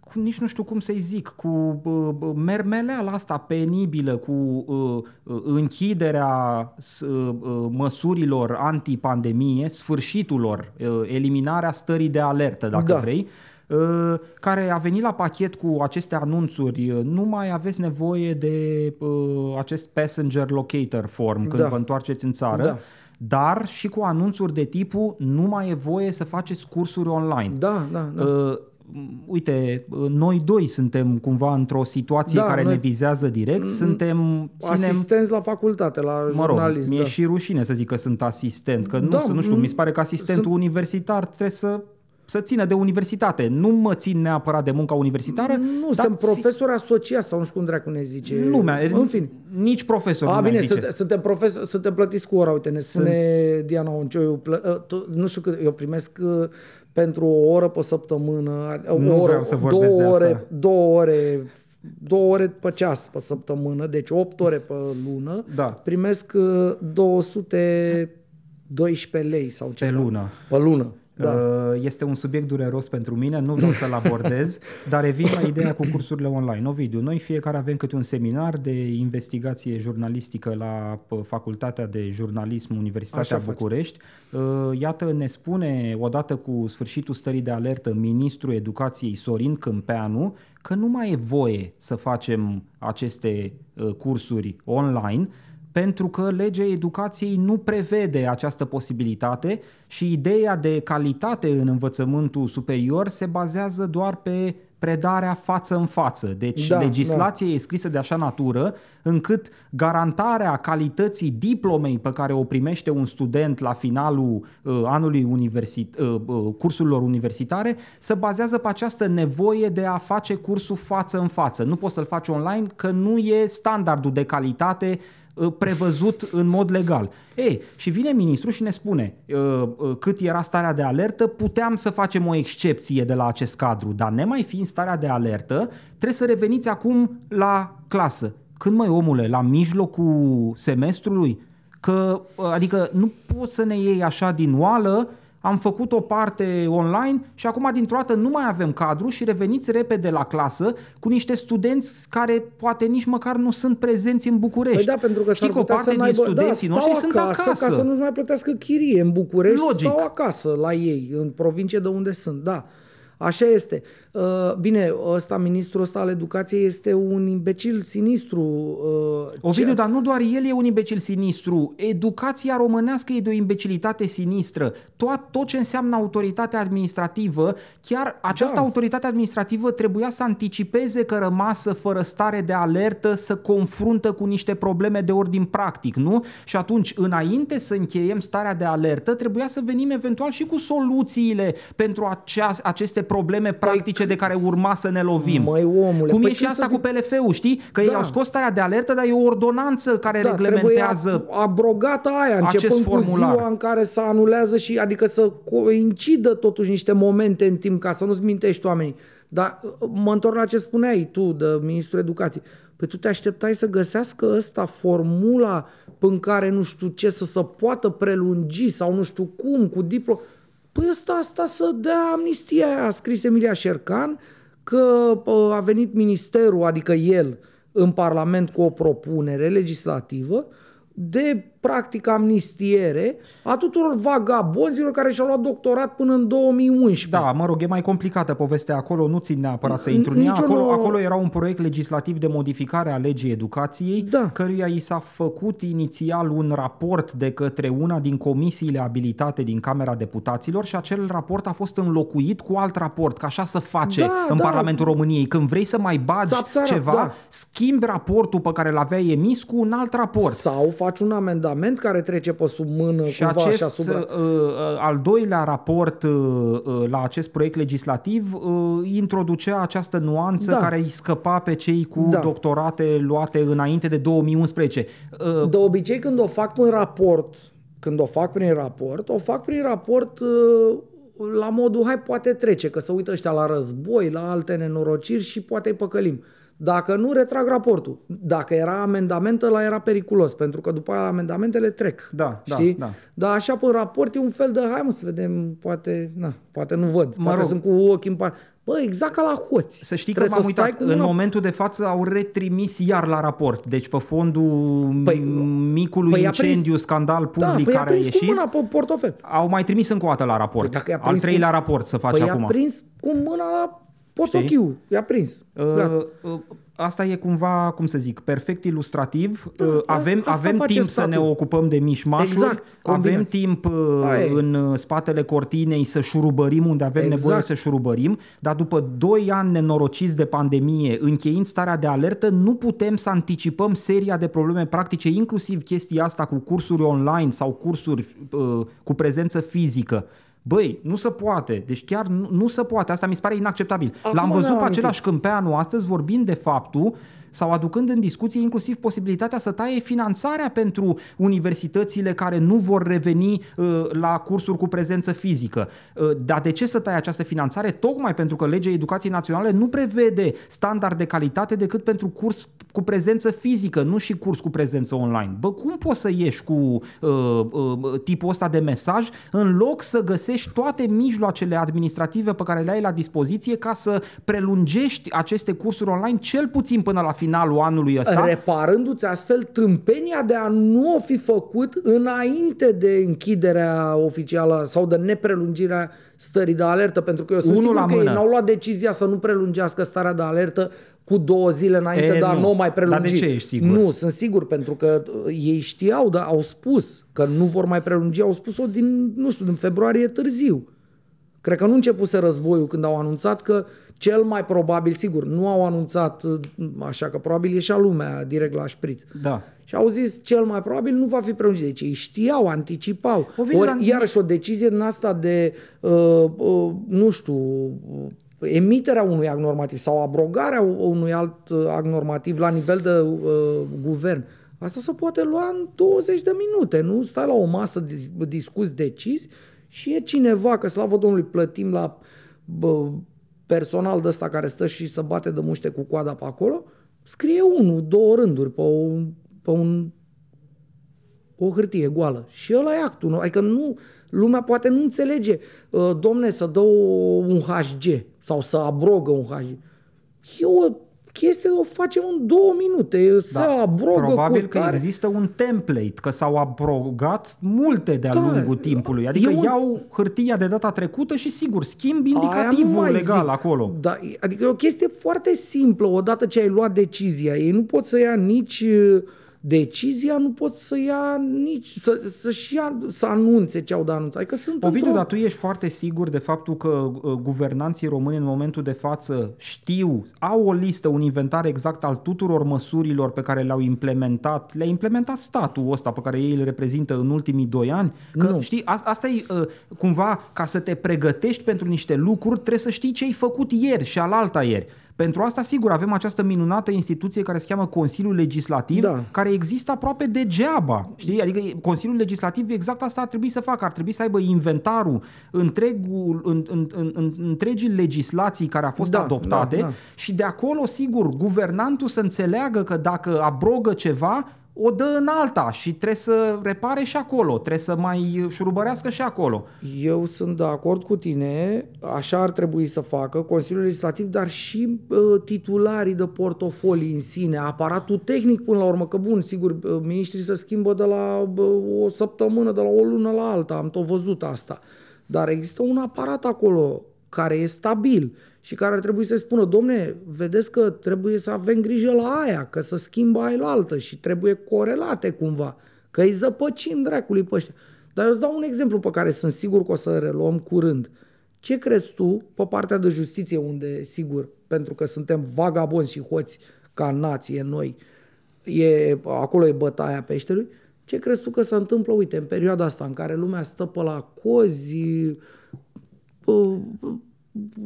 cu nici nu știu cum să-i zic, cu uh, mermeleala asta penibilă, cu uh, uh, închiderea s- uh, uh, măsurilor antipandemie, sfârșitul lor, uh, eliminarea stării de alertă, dacă Da. vrei, uh, care a venit la pachet cu aceste anunțuri. Uh, Nu mai aveți nevoie de uh, acest passenger locator form când Da. vă întoarceți în țară, Da. dar și cu anunțuri de tipul nu mai e voie să faceți cursuri online. Da, da, da. Uh, m, uite, noi doi suntem cumva într-o situație Da, care noi- ne vizează direct, suntem, ținem, Asistenți la facultate, la mă rog, jurnalist. mie da. e și rușine să zic că sunt asistent, că nu, Da, nu știu, m- mi se pare că asistentul sunt- universitar trebuie să să țină de universitate. Nu mă țin neapărat de munca universitară. Nu, dar sunt ți- profesori asociați sau nu știu cum dracu ne zice. Nu mi-a, În fine. nici profesor A, nu mi-a bine, zice. sunt, suntem, profesor, suntem plătiți cu ora, uite, ne spune Diana Oncioiu, plă, uh, tu- nu știu cât, eu primesc uh, pentru o oră pe săptămână, o Nu oră, vreau să vorbesc două de ore, asta. două ore, două ore pe ceas pe săptămână, deci 8 ore pe lună, Da. primesc uh, 212 lei sau Pe ceva. lună. Pe lună, da. Uh, Este un subiect dureros pentru mine, nu vreau să-l abordez, dar revin la ideea cu cursurile online. Ovidiu, noi fiecare avem câte un seminar de investigație jurnalistică la uh, Facultatea de Jurnalism Universitatea Așa București. Uh, Iată, ne spune odată cu sfârșitul stării de alertă ministrul educației Sorin Câmpeanu că nu mai e voie să facem aceste uh, cursuri online pentru că legea educației nu prevede această posibilitate și ideea de calitate în învățământul superior se bazează doar pe predarea față în față. Deci Da, legislația e scrisă de așa natură încât garantarea calității diplomei pe care o primește un student la finalul uh, anului universit- uh, uh, cursurilor universitare se bazează pe această nevoie de a face cursul față în față. Nu poți să-l faci online că nu e standardul de calitate uh, prevăzut în mod legal. Ei, și vine ministrul și ne spune uh, uh, cât era starea de alertă, puteam să facem o excepție de la acest cadru, dar nemai fiind starea de alertă, trebuie să reveniți acum la clasă. Când mai omule, la mijlocul semestrului? Că, uh, adică nu poți să ne iei așa din oală, am făcut o parte online și acum dintr-o dată nu mai avem cadru și reveniți repede la clasă cu niște studenți care poate nici măcar nu sunt prezenți în București. Păi da, pentru că Știi s-ar că o putea parte să din n-aibă, studenții da, noștri stau sunt acasă, acasă. ca să nu-și mai plătească chirie în București Logic. sau acasă la ei, în provincie de unde sunt, da. Așa este. Uh, Bine, ăsta, ministrul ăsta al educației este un imbecil sinistru. uh, Ovidiu, ce- dar nu doar el e un imbecil sinistru. Educația românească e de o imbecilitate sinistră. Tot, tot ce înseamnă autoritate administrativă, chiar această Da. autoritate administrativă trebuia să anticipeze că rămasă fără stare de alertă să confruntă cu niște probleme de ordin practic, nu? Și atunci, înainte să încheiem starea de alertă, trebuia să venim eventual și cu soluțiile pentru acea, aceste probleme practice de care urma să ne lovim. Măi, omule, Cum păi e și când asta să cu zic- PLF-ul, știi? Că ei Da. au scos starea de alertă, dar e o ordonanță care da, reglementează trebuie abrogată aia, acest începând cu formular. ziua în care se anulează și adică să coincidă totuși niște momente în timp ca să nu-ți mintești oamenii. Dar uh, mă întorc la ce spuneai tu, de ministrul educației. Păi tu te așteptai să găsească ăsta formula în care nu știu ce să se poată prelungi sau nu știu cum, cu diplom. Păi ăsta, asta să dea amnistia aia, a scris Emilia Șercan, că uh, a venit ministerul, adică el, în Parlament cu o propunere legislativă de practic amnistiere a tuturor vagabonzilor care și-au luat doctorat până în 2011. Da, mă rog, e mai complicată povestea acolo, nu țin neapărat să intru în ea. Nici eu Acolo, nu- acolo era un proiect legislativ de modificare a legii educației, Da. căruia i s-a făcut inițial un raport de către una din comisiile abilitate din Camera Deputaților și acel raport a fost înlocuit cu alt raport, că așa să face Da, în da. Parlamentul României. Când vrei să mai bagi Țap-țarap, ceva, da. schimbi raportul pe care l-aveai emis cu un alt raport. Sau faci un amendament care trece pe sub mână Și cumva acest și asupra... uh, uh, al doilea raport uh, uh, la acest proiect legislativ uh, introducea această nuanță Da. care îi scăpa pe cei cu Da. doctorate luate înainte de 2011. Uh, De obicei când o fac prin raport, când o fac prin raport, o fac prin raport uh, la modul, hai, poate trece, că să uită ăștia la război, la alte nenorociri și poate îi păcălim. Dacă nu, retrag raportul. Dacă era amendament, ăla era periculos, pentru că după aia amendamentele trec. Da, da, știi? da. Dar așa pe raport e un fel de, hai mă să vedem, poate, na, poate nu văd, Mă poate rog. sunt cu ochii în par. Bă, exact ca la hoți. Să știi că Trebuie m-am să stai uitat, cu în mâna momentul de față au retrimis iar la raport. Deci pe fondul Păi, m- micului păi i-a prins- incendiu, scandal Da, public păi a care a prins cu ieșit, mâna pe portofel. au mai trimis încă o dată la raport. Păi dacă i-a Al prins treilea cu- raport să faci Păi acum. i-a prins cu mâna la portochiu. I-a prins. Gata. Uh, uh, asta e cumva, cum să zic, perfect ilustrativ. Da, Uh, avem asta avem face timp să ne statul. ocupăm de mișmașuri, Exact, avem combinați. timp uh, Aia e. în uh, spatele cortinei să șurubărim unde avem Exact. nevoie să șurubărim, dar după 2 ani nenorociți de pandemie, încheind starea de alertă, nu putem să anticipăm seria de probleme practice, inclusiv chestia asta cu cursuri online sau cursuri uh, cu prezență fizică. Băi, nu se poate. Deci chiar nu, nu se poate. Asta mi se pare inacceptabil. Acum L-am văzut mi-am pe amintit. același câmpeanu astăzi vorbind de faptul sau aducând în discuție inclusiv posibilitatea să taie finanțarea pentru universitățile care nu vor reveni uh, la cursuri cu prezență fizică. Uh, dar de ce să taie această finanțare? Tocmai pentru că legea educației naționale nu prevede standard de calitate decât pentru curs cu prezență fizică, nu și curs cu prezență online. Bă, cum poți să ieși cu uh, uh, tipul ăsta de mesaj în loc să găsești toate mijloacele administrative pe care le ai la dispoziție ca să prelungești aceste cursuri online cel puțin până la finalul anului ăsta? reparându-ți astfel tâmpenia de a nu o fi făcut înainte de închiderea oficială sau de neprelungirea stării de alertă, pentru că eu sunt Unul sigur la că ei mână. n-au luat decizia să nu prelungească starea de alertă cu două zile înainte E, de a nu. nu o mai prelungi. Dar de ce ești sigur? Nu, sunt sigur, pentru că uh, ei știau, dar au spus că nu vor mai prelungi, au spus-o din, nu știu, din februarie târziu. Cred că nu începuse războiul când au anunțat că cel mai probabil, sigur, nu au anunțat uh, așa că probabil ieșea lumea direct la șpriț. Da. Și au zis cel mai probabil nu va fi prelungit. Deci ei știau, anticipau. Ovidiu, dar- Ori, iarăși o decizie din asta de, uh, uh, nu știu, uh, emiterea unui act normativ sau abrogarea unui alt uh, act normativ la nivel de uh, guvern. Asta se poate lua în 20 de minute, nu? Stai la o masă, dis- discuți, decizi și e cineva, că slavă Domnului plătim la bă, personal de ăsta care stă și să bate de muște cu coada pe acolo, scrie unul, două rânduri pe un, pe un o hârtie goală. Și ăla e actul. nu? Adică nu, lumea poate nu înțelege. Uh, Domne, să dă o, un HG sau să abrogă un HG. E o chestie, o facem în două minute. Se abrogă Da, Probabil cu că care... există un template, că s-au abrogat multe de-a Da, lungul timpului. Adică e un- iau hârtia de data trecută și sigur, schimb Aia nu indicativul mai legal zic. acolo. Da, e- adică e o chestie foarte simplă. Odată ce ai luat decizia, ei nu pot să ia nici uh, decizia, nu pot să ia nici să, să-și ia, să anunțe ce au de anunțat. Adică sunt Ovidiu, într-o... dar tu ești foarte sigur de faptul că uh, guvernanții români în momentul de față știu, au o listă, un inventar exact al tuturor măsurilor pe care le-au implementat, le-a implementat statul ăsta pe care ei îl reprezintă în ultimii doi ani? Că, Nu. știi, a, asta e uh, cumva, ca să te pregătești pentru niște lucruri, trebuie să știi ce ai făcut ieri și alalta ieri. Pentru asta, sigur, avem această minunată instituție care se cheamă Consiliul Legislativ, Da. care există aproape degeaba. Știi? Adică Consiliul Legislativ exact asta ar trebui să facă. Ar trebui să aibă inventarul întregul, în, în, în, în, întregii legislații care au fost Da, adoptate da, da. și de acolo, sigur, guvernantul să înțeleagă că dacă abrogă ceva, o dă în alta și trebuie să repare și acolo, trebuie să mai șurubărească și acolo. Eu sunt de acord cu tine, așa ar trebui să facă Consiliul Legislativ, dar și uh, titularii de portofolii în sine, aparatul tehnic până la urmă, că bun, sigur, uh, ministrii se schimbă de la uh, o săptămână, de la o lună la alta, am tot văzut asta. Dar există un aparat acolo care e stabil și care ar trebui să spună, domne, vedeți că trebuie să avem grijă la aia, că să schimbă aia la altă și trebuie corelate cumva, că îi zăpăcim dracului pe ăștia. Dar eu îți dau un exemplu pe care sunt sigur că o să reluăm curând. Ce crezi tu pe partea de justiție unde, sigur, pentru că suntem vagabonzi și hoți ca nație noi, e, acolo e bătaia peșterului, ce crezi tu că se întâmplă, uite, în perioada asta în care lumea stă pe la cozi, uh,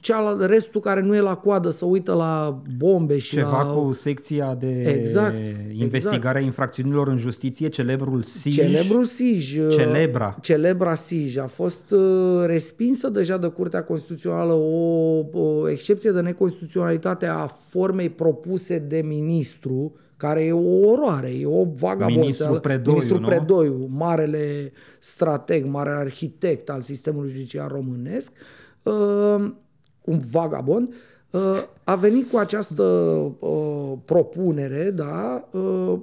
cealaltă, restul care nu e la coadă să uită la bombe și Ceva la... cu secția de Exact, investigare a infracțiunilor în justiție, celebrul SIJ. Celebrul SIJ. uh, Celebra. Celebra SIJ a fost uh, respinsă deja de Curtea Constituțională o, o excepție de neconstituționalitate a formei propuse de ministru, care e o oroare, e o vagabonță. Ministrul Predoiu, Ministrul nu? Predoiu, marele strateg, marele arhitect al sistemului judiciar românesc, uh, un vagabond, uh, a venit cu această uh, propunere, da, uh,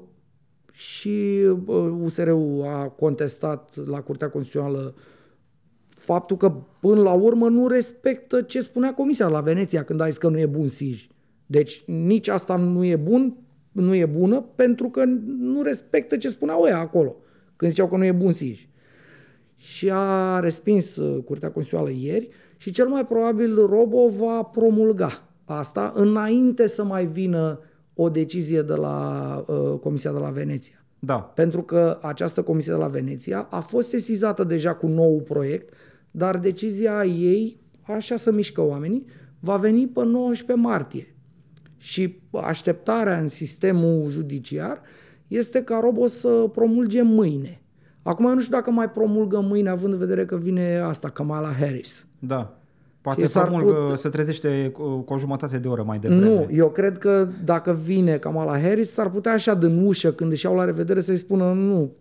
și uh, USR-ul a contestat la Curtea Constituțională faptul că până la urmă nu respectă ce spunea Comisia la Veneția când a zis că nu e bun SIJ. Deci nici asta nu e bun, nu e bună pentru că nu respectă ce spuneau ăia acolo când ziceau că nu e bun SIJ. Și a respins uh, Curtea Constituțională ieri și cel mai probabil Robo va promulga asta înainte să mai vină o decizie de la uh, Comisia de la Veneția. Da. Pentru că această Comisie de la Veneția a fost sesizată deja cu nou proiect, dar decizia ei, așa să mișcă oamenii, va veni pe 19 martie. Și așteptarea în sistemul judiciar este ca Robo să promulge mâine. Acum eu nu știu dacă mai promulgă mâine, având în vedere că vine asta, Kamala Harris. Da. Poate Și s-ar promulgă, putea- se trezește cu, cu o jumătate de oră mai devreme. Nu, eu cred că dacă vine Kamala Harris, s-ar putea așa din ușă, când își iau la revedere, să-i spună nu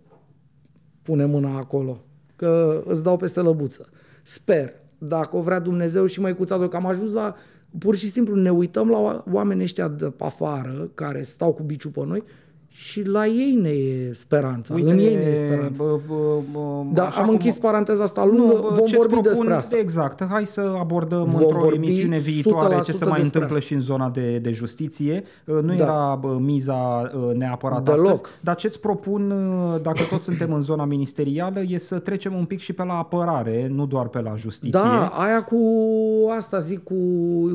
pune mâna acolo, că îți dau peste lăbuță. Sper, dacă o vrea Dumnezeu și măicuța că am ajuns la... Pur și simplu ne uităm la oamenii ăștia de pe afară, care stau cu biciul pe noi, și la ei ne e speranța. Uite, în ei ne e speranța. Bă, bă, bă, Da, așa am cum- închis paranteza asta lungă, bă, vom ce-ți vorbi propun, despre asta. Exact. Hai să abordăm Vom într-o vorbi emisiune viitoare ce 100% se mai despre întâmplă asta. și în zona de, de justiție. Uh, Nu Da. era bă, miza uh, neapărat Deloc. astăzi, dar ce-ți propun, uh, dacă tot suntem în zona ministerială, e să trecem un pic și pe la apărare, nu doar pe la justiție. Da, aia cu asta zic, cu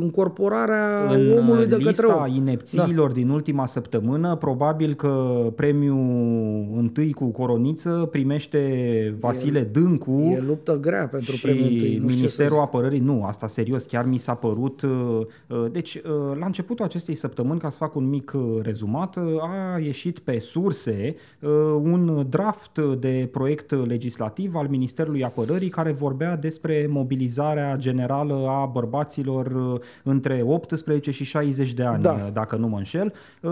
incorporarea în omului de lista către om. Da. inepțiilor din ultima săptămână, probabil că premiul întâi cu coroniță primește Vasile Dâncu. E luptă grea pentru și premiul întâi. Nu știu ce să Ministerul zic. Apărării, nu, asta serios, chiar mi s-a părut. uh, uh, Deci, uh, la începutul acestei săptămâni, ca să fac un mic uh, rezumat, uh, a ieșit pe surse uh, un draft de proiect legislativ al Ministerului Apărării care vorbea despre mobilizarea generală a bărbaților uh, între 18 și 60 de ani, Da. uh, dacă nu mă înșel. Uh,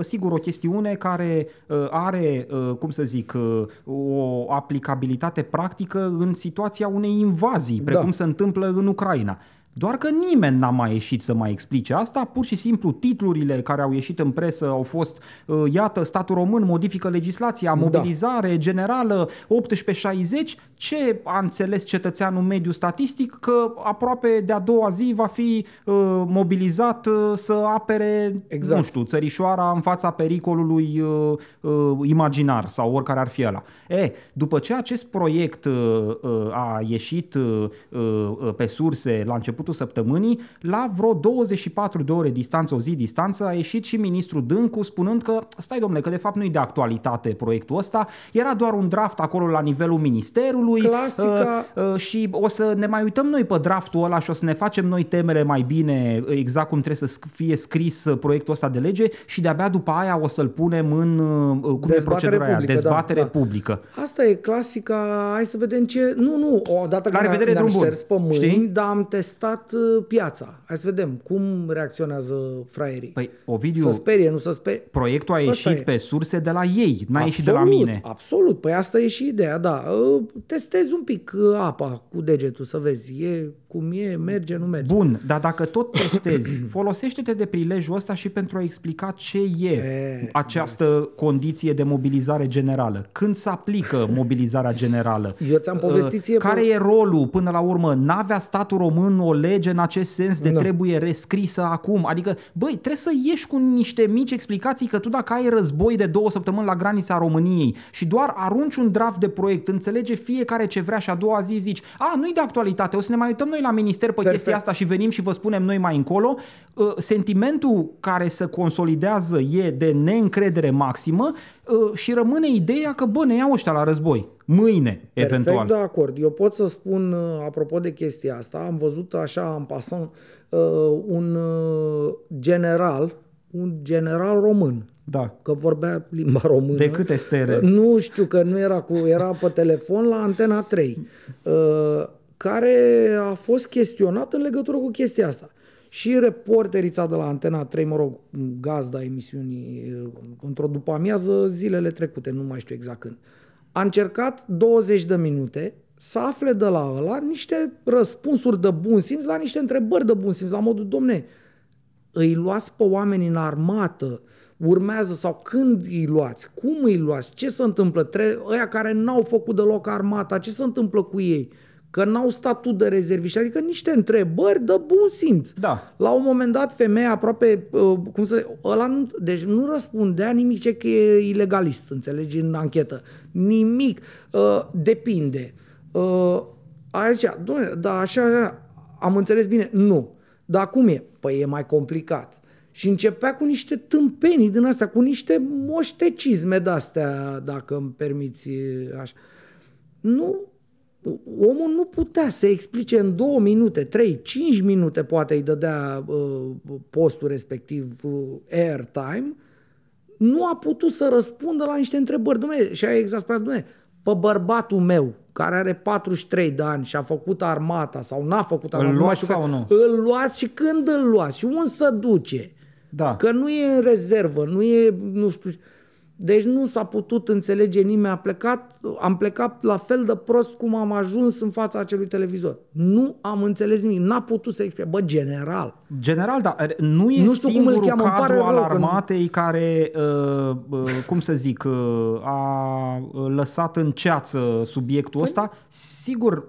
Sigur, o chestiune care uh, are, uh, cum să zic, uh, o aplicabilitate practică în situația unei invazii, precum Da. se întâmplă în Ucraina. Doar că nimeni n-a mai ieșit să mai explice asta, pur și simplu titlurile care au ieșit în presă au fost uh, iată, statul român modifică legislația, mobilizare generală 1860, ce a înțeles cetățeanul mediu statistic că aproape de-a doua zi va fi uh, mobilizat uh, să apere, Exact. nu știu, țărișoara în fața pericolului uh, uh, imaginar sau oricare ar fi ăla. E, după ce acest proiect uh, uh, a ieșit uh, uh, pe surse la începutul săptămânii, la vreo 24 de ore distanță, o zi distanță, a ieșit și ministrul Dâncu spunând că, stai domnule, că de fapt nu-i de actualitate proiectul ăsta, era doar un draft acolo la nivelul ministerului Clasica- uh, uh, și o să ne mai uităm noi pe draftul ăla și o să ne facem noi temele mai bine exact cum trebuie să sc- fie scris uh, proiectul ăsta de lege și de-abia după aia o să-l punem în, uh, cum e Dezbatere procedura aia, publică, dezbatere da, da. publică. Asta e clasica, hai să vedem ce... Nu, nu, odată La când revedere, ne-am drum bun. șters pe mâini, Știi? dar am testat uh, piața. Hai să vedem cum reacționează fraierii. Păi, Ovidiu, să sperie, nu să sperie. proiectul a Asta ieșit e. pe surse de la ei, n-a ieșit de la Absolut, mine. Absolut, păi asta e și ideea, da. Uh, Testezi un pic uh, apa cu degetul să vezi e cum e, merge, nu merge. Bun, dar dacă tot testezi, folosește-te de prilejul ăsta și pentru a explica ce e, E, această condiție de mobilizare generală. Când se aplică mobilizarea generală? Eu ți-am povestit ție Uh, Care pe- e rolul, până la urmă? N-avea statul român o lege în acest sens de Da. trebuie rescrisă acum? Adică, băi, trebuie să ieși cu niște mici explicații că tu dacă ai război de două săptămâni la granița României și doar arunci un draft de proiect, înțelege fiecare ce vrea și a doua zi zici, a, nu-i de actualitate, o să ne mai uităm noi la minister pe Perfect. chestia asta și venim și vă spunem noi mai încolo. Uh, Sentimentul care se consolidează e de neîncredere maximă uh, și rămâne ideea că, bă, ne iau ăștia la război. Mâine, eventual. Perfect de acord. Eu pot să spun, uh, apropo de chestia asta, am văzut așa, în pasant, uh, un uh, general, un general român, Da. că vorbea limba română. De câte stere? Uh, Nu știu că nu era cu, era pe telefon la Antena 3, uh, care a fost chestionat în legătură cu chestia asta. Și reporterița de la Antena 3, mă rog, gazda emisiunii, uh, într-o după amiază zilele trecute, nu mai știu exact când, a încercat 20 de minute să afle de la ăla niște răspunsuri de bun simț la niște întrebări de bun simț, la modul, domne, îi luați pe oameni în armată, urmează sau când îi luați, cum îi luați, ce se întâmplă, Tre- ăia care n-au făcut deloc armata, ce se întâmplă cu ei, că n-au statut de rezerviști, adică niște întrebări de bun simț. Da. La un moment dat, femeia aproape, uh, cum să ăla nu, deci nu răspundea nimic ce că e ilegalist, înțelegi, în anchetă. Nimic. Uh, depinde. Uh, aia zicea, "Doamne, da, așa, așa, am înțeles bine. Nu. Dar cum e? Păi e mai complicat. Și începea cu niște tâmpenii din astea, cu niște moștecizme de-astea, dacă îmi permiți așa. Nu, omul nu putea să explice în două minute, trei, cinci minute poate îi dădea uh, postul respectiv uh, airtime, nu a putut să răspundă la niște întrebări. Dumne, și a exasperat, dumne, pe bărbatul meu, care are 43 de ani și a făcut armata sau n-a făcut Îl armata, nu mai luați știu sau că- nu? Îl luați și când îl luați și unde să duce? Da. Că nu e în rezervă, nu e, nu știu... Deci nu s-a putut înțelege nimeni. A plecat, am plecat la fel de prost cum am ajuns în fața acelui televizor. Nu am înțeles nimic. N-a putut să explice. Bă, general. General, da, nu e Nu știu cum îl singurul cheamă, îmi pare cadru al rău că nu- armatei care, uh, uh, cum să zic, uh, a uh, lăsat în ceață subiectul ăsta. Sigur,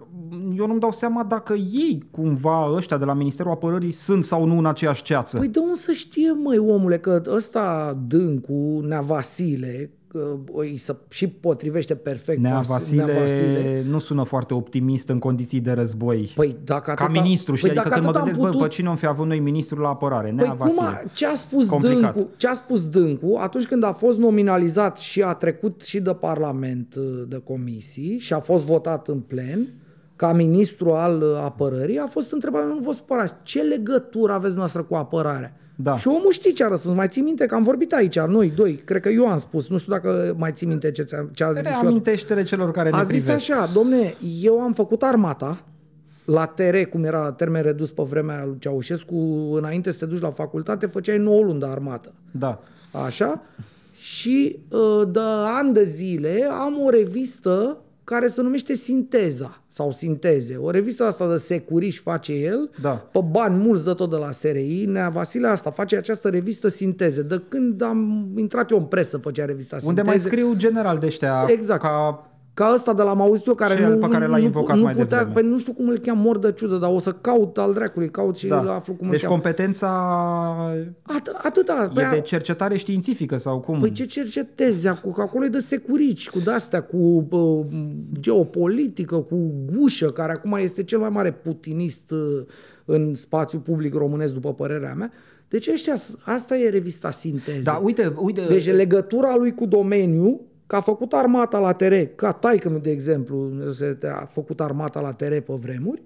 eu nu-mi dau seama dacă ei, cumva, ăștia de la Ministerul Apărării, sunt sau nu în aceeași ceață. Păi de unde să știe, măi, omule, că ăsta Dâncu, Nea Vasile, că îi se și potrivește perfect Nea Vas- Vasile, Nea Vasile. nu sună foarte optimist în condiții de război. Păi dacă Ca atâta, ministru, știi? păi adică dacă când mă atât am gândesc, bă, putut, pe cine am fi avut noi ministru la apărare? Nea Păi Vasile. cum a, ce a spus Complicat. Dâncu, ce a spus Dâncu atunci când a fost nominalizat și a trecut și de Parlament uh, de comisii și a fost votat în plen ca ministru al uh, apărării, a fost întrebat, nu vă supărați, ce legătură aveți noastră cu apărarea? Da. Și omul știe ce a răspuns. Mai ții minte că am vorbit aici, noi doi, cred că eu am spus, nu știu dacă mai ții minte ce, ți-a- ce a zis eu. Reamintește-le celor care A ne zis privesc. așa, domne, eu am făcut armata la TR, cum era termen redus pe vremea lui Ceaușescu, înainte să te duci la facultate, făceai 9 luni de armată. Da. Așa? Și uh, de ani de zile am o revistă care se numește Sinteza sau Sinteze. O revistă asta de securiș face el, Da. pe bani mulți de tot de la SRI. Nea Vasile asta face această revistă Sinteze. De când am intrat eu în presă făcea revista Unde Sinteze. mai scriu general de ăștia Exact. ca Ca ăsta de l-am auzit eu care Și nu, el pe care l-ai nu, invocat nu mai putea, devreme. Păi nu știu cum îl cheam, mor de ciudă, dar o să caut al dracului, caut și da. aflu cum îl Deci cheamă. competența At, atâta. e de cercetare științifică sau cum? Păi ce cercetezi acolo? Că acolo e de securici, cu de-astea, cu uh, geopolitică, cu gușă, care acum este cel mai mare putinist uh, în spațiu public românesc, după părerea mea. Deci ăștia, asta e revista Sinteză. Da, uite, uite. Deci legătura lui cu domeniul, că a făcut armata la TR, ca taică de exemplu, se- a făcut armata la TR pe vremuri,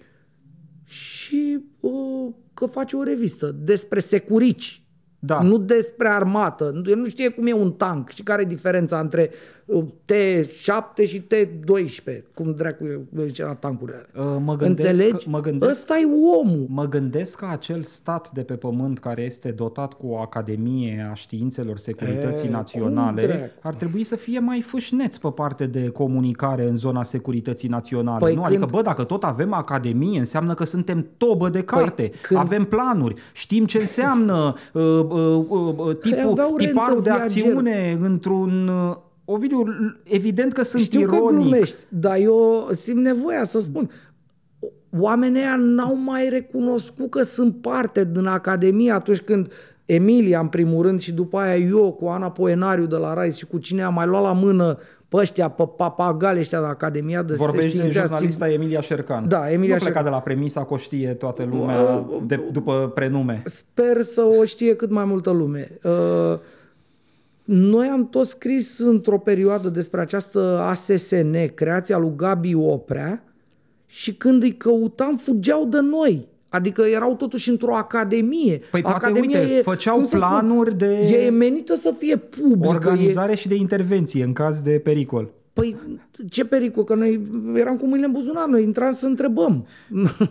și uh, că face o revistă despre securici. Da. Nu despre armată. El nu știe cum e un tank și care e diferența între uh, T7 și T12, cum dracu le zice la tancurile. Uh, mă gândesc, Înțelegi? mă gândesc Ăsta e omul. Mă gândesc că acel stat de pe pământ care este dotat cu o Academie a Științelor Securității E, cum Naționale dracu? ar trebui să fie mai fâșneț pe parte de comunicare în zona securității naționale. Păi nu? când- Adică, bă, dacă tot avem Academie, înseamnă că suntem tobă de carte, când- avem planuri, știm ce înseamnă uh, uh, uh, tipul, aveau rentă tiparul de viager. acțiune într-un... Uh, Ovidiu, evident că sunt Știu ironic. că glumești, dar eu simt nevoia să spun. Oamenii ăia n-au mai recunoscut că sunt parte din Academie atunci când Emilia, în primul rând, și după aia eu cu Ana Poenariu de la Rais și cu cine am mai luat la mână pe ăștia, pe papagali ăștia de Academia de Vorbești de Științe, jurnalista Emilia Șercan. Da, Emilia nu pleca Șercan. de la premisa că o știe toată lumea de, după prenume. Sper să o știe cât mai multă lume. Uh, Noi am tot scris într-o perioadă despre această ASSN, creația lui Gabi Oprea, și când îi căutam, fugeau de noi. Adică erau totuși într-o academie. Păi poate, Academia uite, făceau cum să spun, planuri de- E menită să fie publică. E, Organizare și de intervenție în caz de pericol. Păi ce pericol, că noi eram cu mâinile în buzunar, noi intram să întrebăm.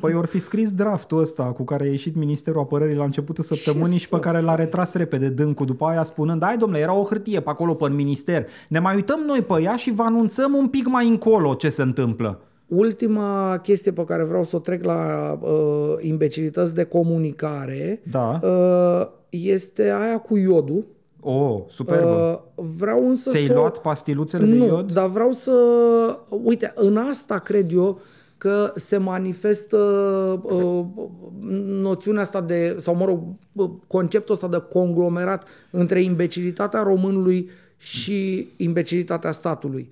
Păi ori fi scris draftul ăsta cu care a ieșit Ministerul Apărării la începutul săptămânii și pe să care l-a retras repede Dâncu după aia spunând, hai domnule, era o hârtie pe acolo pe în minister, ne mai uităm noi pe ea și vă anunțăm un pic mai încolo ce se întâmplă. Ultima chestie pe care vreau să o trec la uh, imbecilități de comunicare Da. uh, este aia cu iodul. Oh, superbă. Uh, vreau însă Ți-ai să... luat pastiluțele de nu, iod? dar vreau să... Uite, în asta cred eu că se manifestă uh, noțiunea asta de, sau mă rog, uh, conceptul ăsta de conglomerat între imbecilitatea românului și imbecilitatea statului.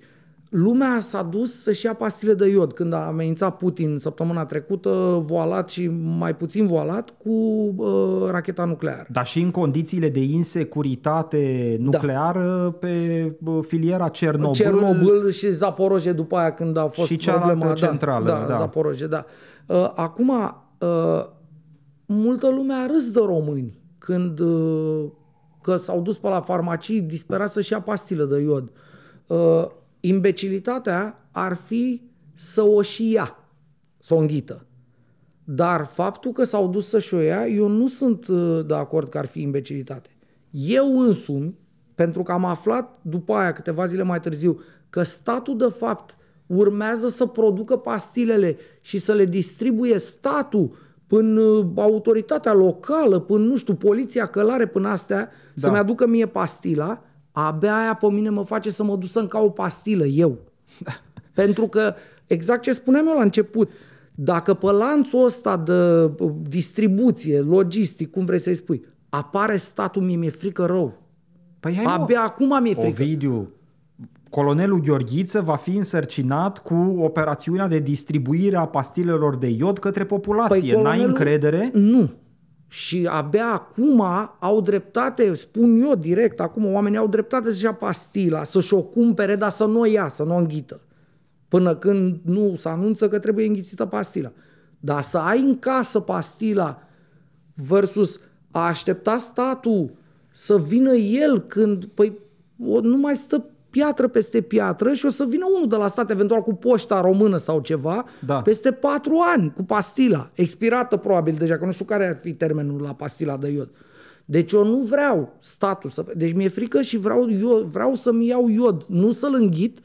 Lumea s-a dus să-și ia pastile de iod când a amenințat Putin săptămâna trecută, voalat și mai puțin voalat, cu uh, racheta nucleară. Dar și în condițiile de insecuritate nucleară da. pe uh, filiera Cernobâl. Cernobâl și Zaporoje după aia când a fost și problema. Da, centrală. Da, da, Zaporoje, da. Uh, acum, uh, multă lume a râs de români când uh, că s-au dus pe la farmacii disperați să-și ia pastile de iod. Uh, imbecilitatea ar fi să o și ia, să o înghită. Dar faptul că s-au dus să-și o ia, eu nu sunt uh, de acord că ar fi imbecilitate. Eu însumi, pentru că am aflat după aia, câteva zile mai târziu, că statul de fapt urmează să producă pastilele și să le distribuie statul până uh, autoritatea locală, până, nu știu, poliția călare, până astea, da. să-mi aducă mie pastila, abia aia pe mine mă face să mă duc să-mi o pastilă, eu. Pentru că, exact ce spuneam eu la început, dacă pe lanțul ăsta de distribuție, logistic, cum vrei să-i spui, apare statul, mie mi-e frică rău. Păi hai Abia mă. acum mi-e frică. Ovidiu, colonelul Gheorghiță va fi însărcinat cu operațiunea de distribuire a pastilelor de iod către populație. Păi colonelul... N-ai încredere? Nu. Și abia acum au dreptate, spun eu direct, acum oamenii au dreptate să-și ia pastila, să-și o cumpere, dar să nu o ia, să nu o înghită. Până când nu se anunță că trebuie înghițită pastila. Dar să ai în casă pastila versus a aștepta statul să vină el când, păi, nu mai stă piatră peste piatră și o să vină unul de la stat, eventual cu poșta română sau ceva, da. peste patru ani, cu pastila, expirată probabil deja, că nu știu care ar fi termenul la pastila de iod. Deci eu nu vreau statul să... Deci mi-e frică și vreau, eu, vreau să-mi iau iod, nu să-l înghit,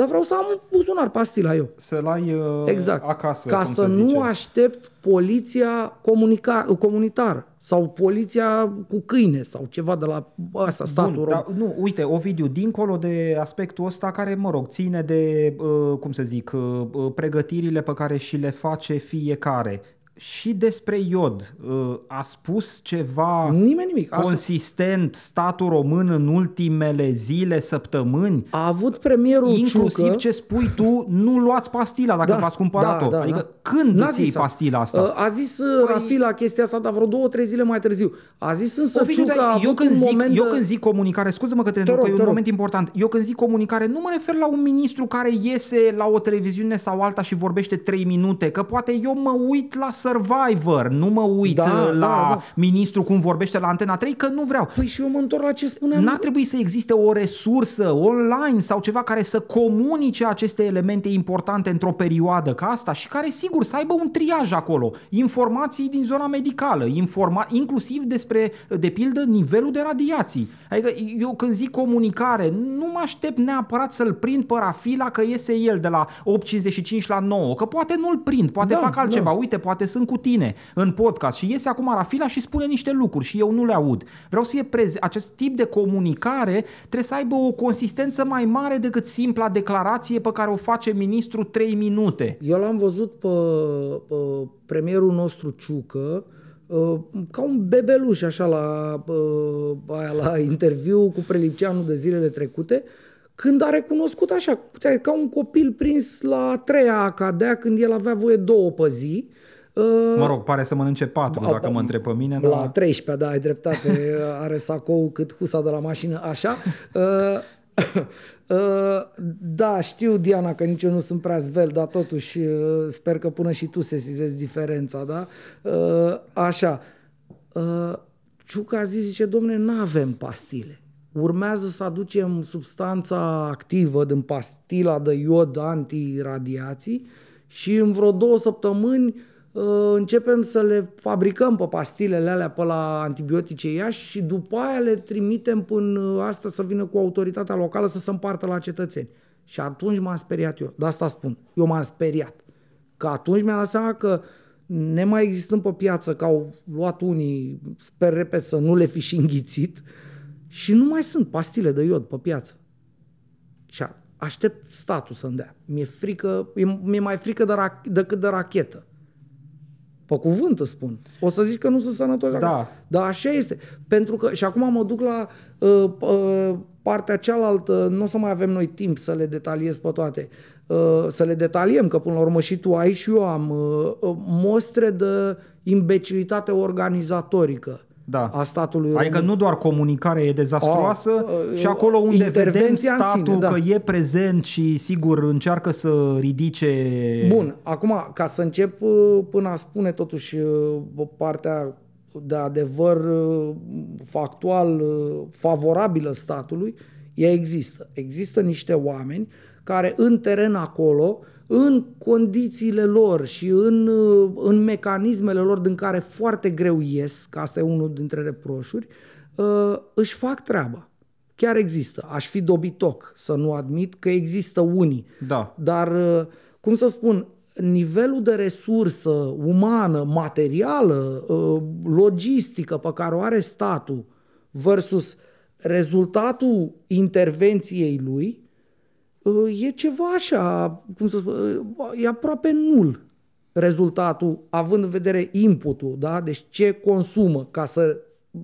dar vreau să am un buzunar pastila eu. Să-l ai uh, exact. acasă, Ca să nu zice. aștept poliția comunica- comunitară sau poliția cu câine sau ceva de la asta, statul Bun, dar, Nu, uite, Ovidiu, dincolo de aspectul ăsta care, mă rog, ține de, uh, cum să zic, uh, uh pregătirile pe care și le face fiecare, și despre iod uh, a spus ceva Nimeni nimic. consistent statul român în ultimele zile, săptămâni? A avut premierul Inclusiv Ciucă. ce spui tu, nu luați pastila dacă da, v-ați cumpărat-o. Da, da, adică da. când N-a îți iei pastila asta? Uh, a zis uh, păi... Rafila chestia asta, dar vreo două, trei zile mai târziu. A zis însă o, Ciucă a eu când, zic, moment eu când zic comunicare, scuză-mă că te întreb, că e un moment important. Eu când zic comunicare, nu mă refer la un ministru care iese la o televiziune sau alta și vorbește trei minute, că poate eu mă uit la Survivor, nu mă uit da, uh, la da, da. ministru cum vorbește la Antena 3, că nu vreau. Păi și eu mă întorc la ce spuneam. N-ar trebui să existe o resursă online sau ceva care să comunice aceste elemente importante într-o perioadă ca asta și care, sigur, să aibă un triaj acolo. Informații din zona medicală, informa- inclusiv despre, de pildă, nivelul de radiații. Adică eu când zic comunicare, nu mă aștept neapărat să-l prind pe Rafila că iese el de la 8.55 la 9, că poate nu-l prind, poate da, fac altceva. Da. Uite, poate sunt cu tine în podcast și iese acum Rafila și spune niște lucruri și eu nu le aud. Vreau să fie prez- acest tip de comunicare trebuie să aibă o consistență mai mare decât simpla declarație pe care o face ministrul 3 minute. Eu l-am văzut pe, pe premierul nostru Ciucă uh, ca un bebeluș așa la, uh, aia, la interviu cu Preliceanu de zilele trecute, când a recunoscut așa, ca un copil prins la treia cadea când el avea voie două pe zi, Mă rog, pare să mănânce patru, ba, dacă mă întreb pe mine. La da. 13, da, ai dreptate, are sacou cât husa de la mașină, așa. Uh, uh, da, știu, Diana, că nici eu nu sunt prea zvel, dar totuși uh, sper că până și tu sesizezi diferența, da? Așa. Ciuca a zis, zice, domne, nu avem pastile. Urmează să aducem substanța activă din pastila de iod antiradiații și în vreo două săptămâni Uh, începem să le fabricăm pe pastilele alea pe la antibiotice Iași și după aia le trimitem până asta să vină cu autoritatea locală să se împartă la cetățeni. Și atunci m-am speriat eu. De asta spun. Eu m-am speriat. Că atunci mi-am dat seama că nemai existând pe piață, că au luat unii, sper repet să nu le fi și înghițit, și nu mai sunt pastile de iod pe piață. Și aștept statul să-mi dea. Mi-e frică, mi-e mai frică de ra- decât de rachetă. Pe cuvânt îți spun. O să zici că nu sunt sănătoși. Da. acum. Dar așa este. Pentru că, și acum mă duc la uh, uh, partea cealaltă, nu o să mai avem noi timp să le detaliez pe toate. Uh, să le detaliem, că până la urmă și tu ai și eu am uh, uh, mostre de imbecilitate organizatorică Da. a statului Adică român. nu doar comunicarea e dezastruoasă, A, a, și acolo unde vedem intervenția în statul sine, da. că e prezent și sigur încearcă să ridice... Bun, acum, ca să încep uh, până a spune totuși uh, partea de adevăr uh, factual uh, favorabilă statului, ea există. Există niște oameni care în teren acolo, în condițiile lor și în, uh, în mecanismele lor din care foarte greu ies, că asta e unul dintre reproșuri, uh, își fac treaba. Chiar există. Aș fi dobitoc să nu admit că există unii. Da. Dar, uh, cum să spun, nivelul de resursă umană, materială, uh, logistică pe care o are statul versus rezultatul intervenției lui uh, e ceva așa, cum să spun, uh, e aproape nul rezultatul, având în vedere inputul, da? deci ce consumă ca să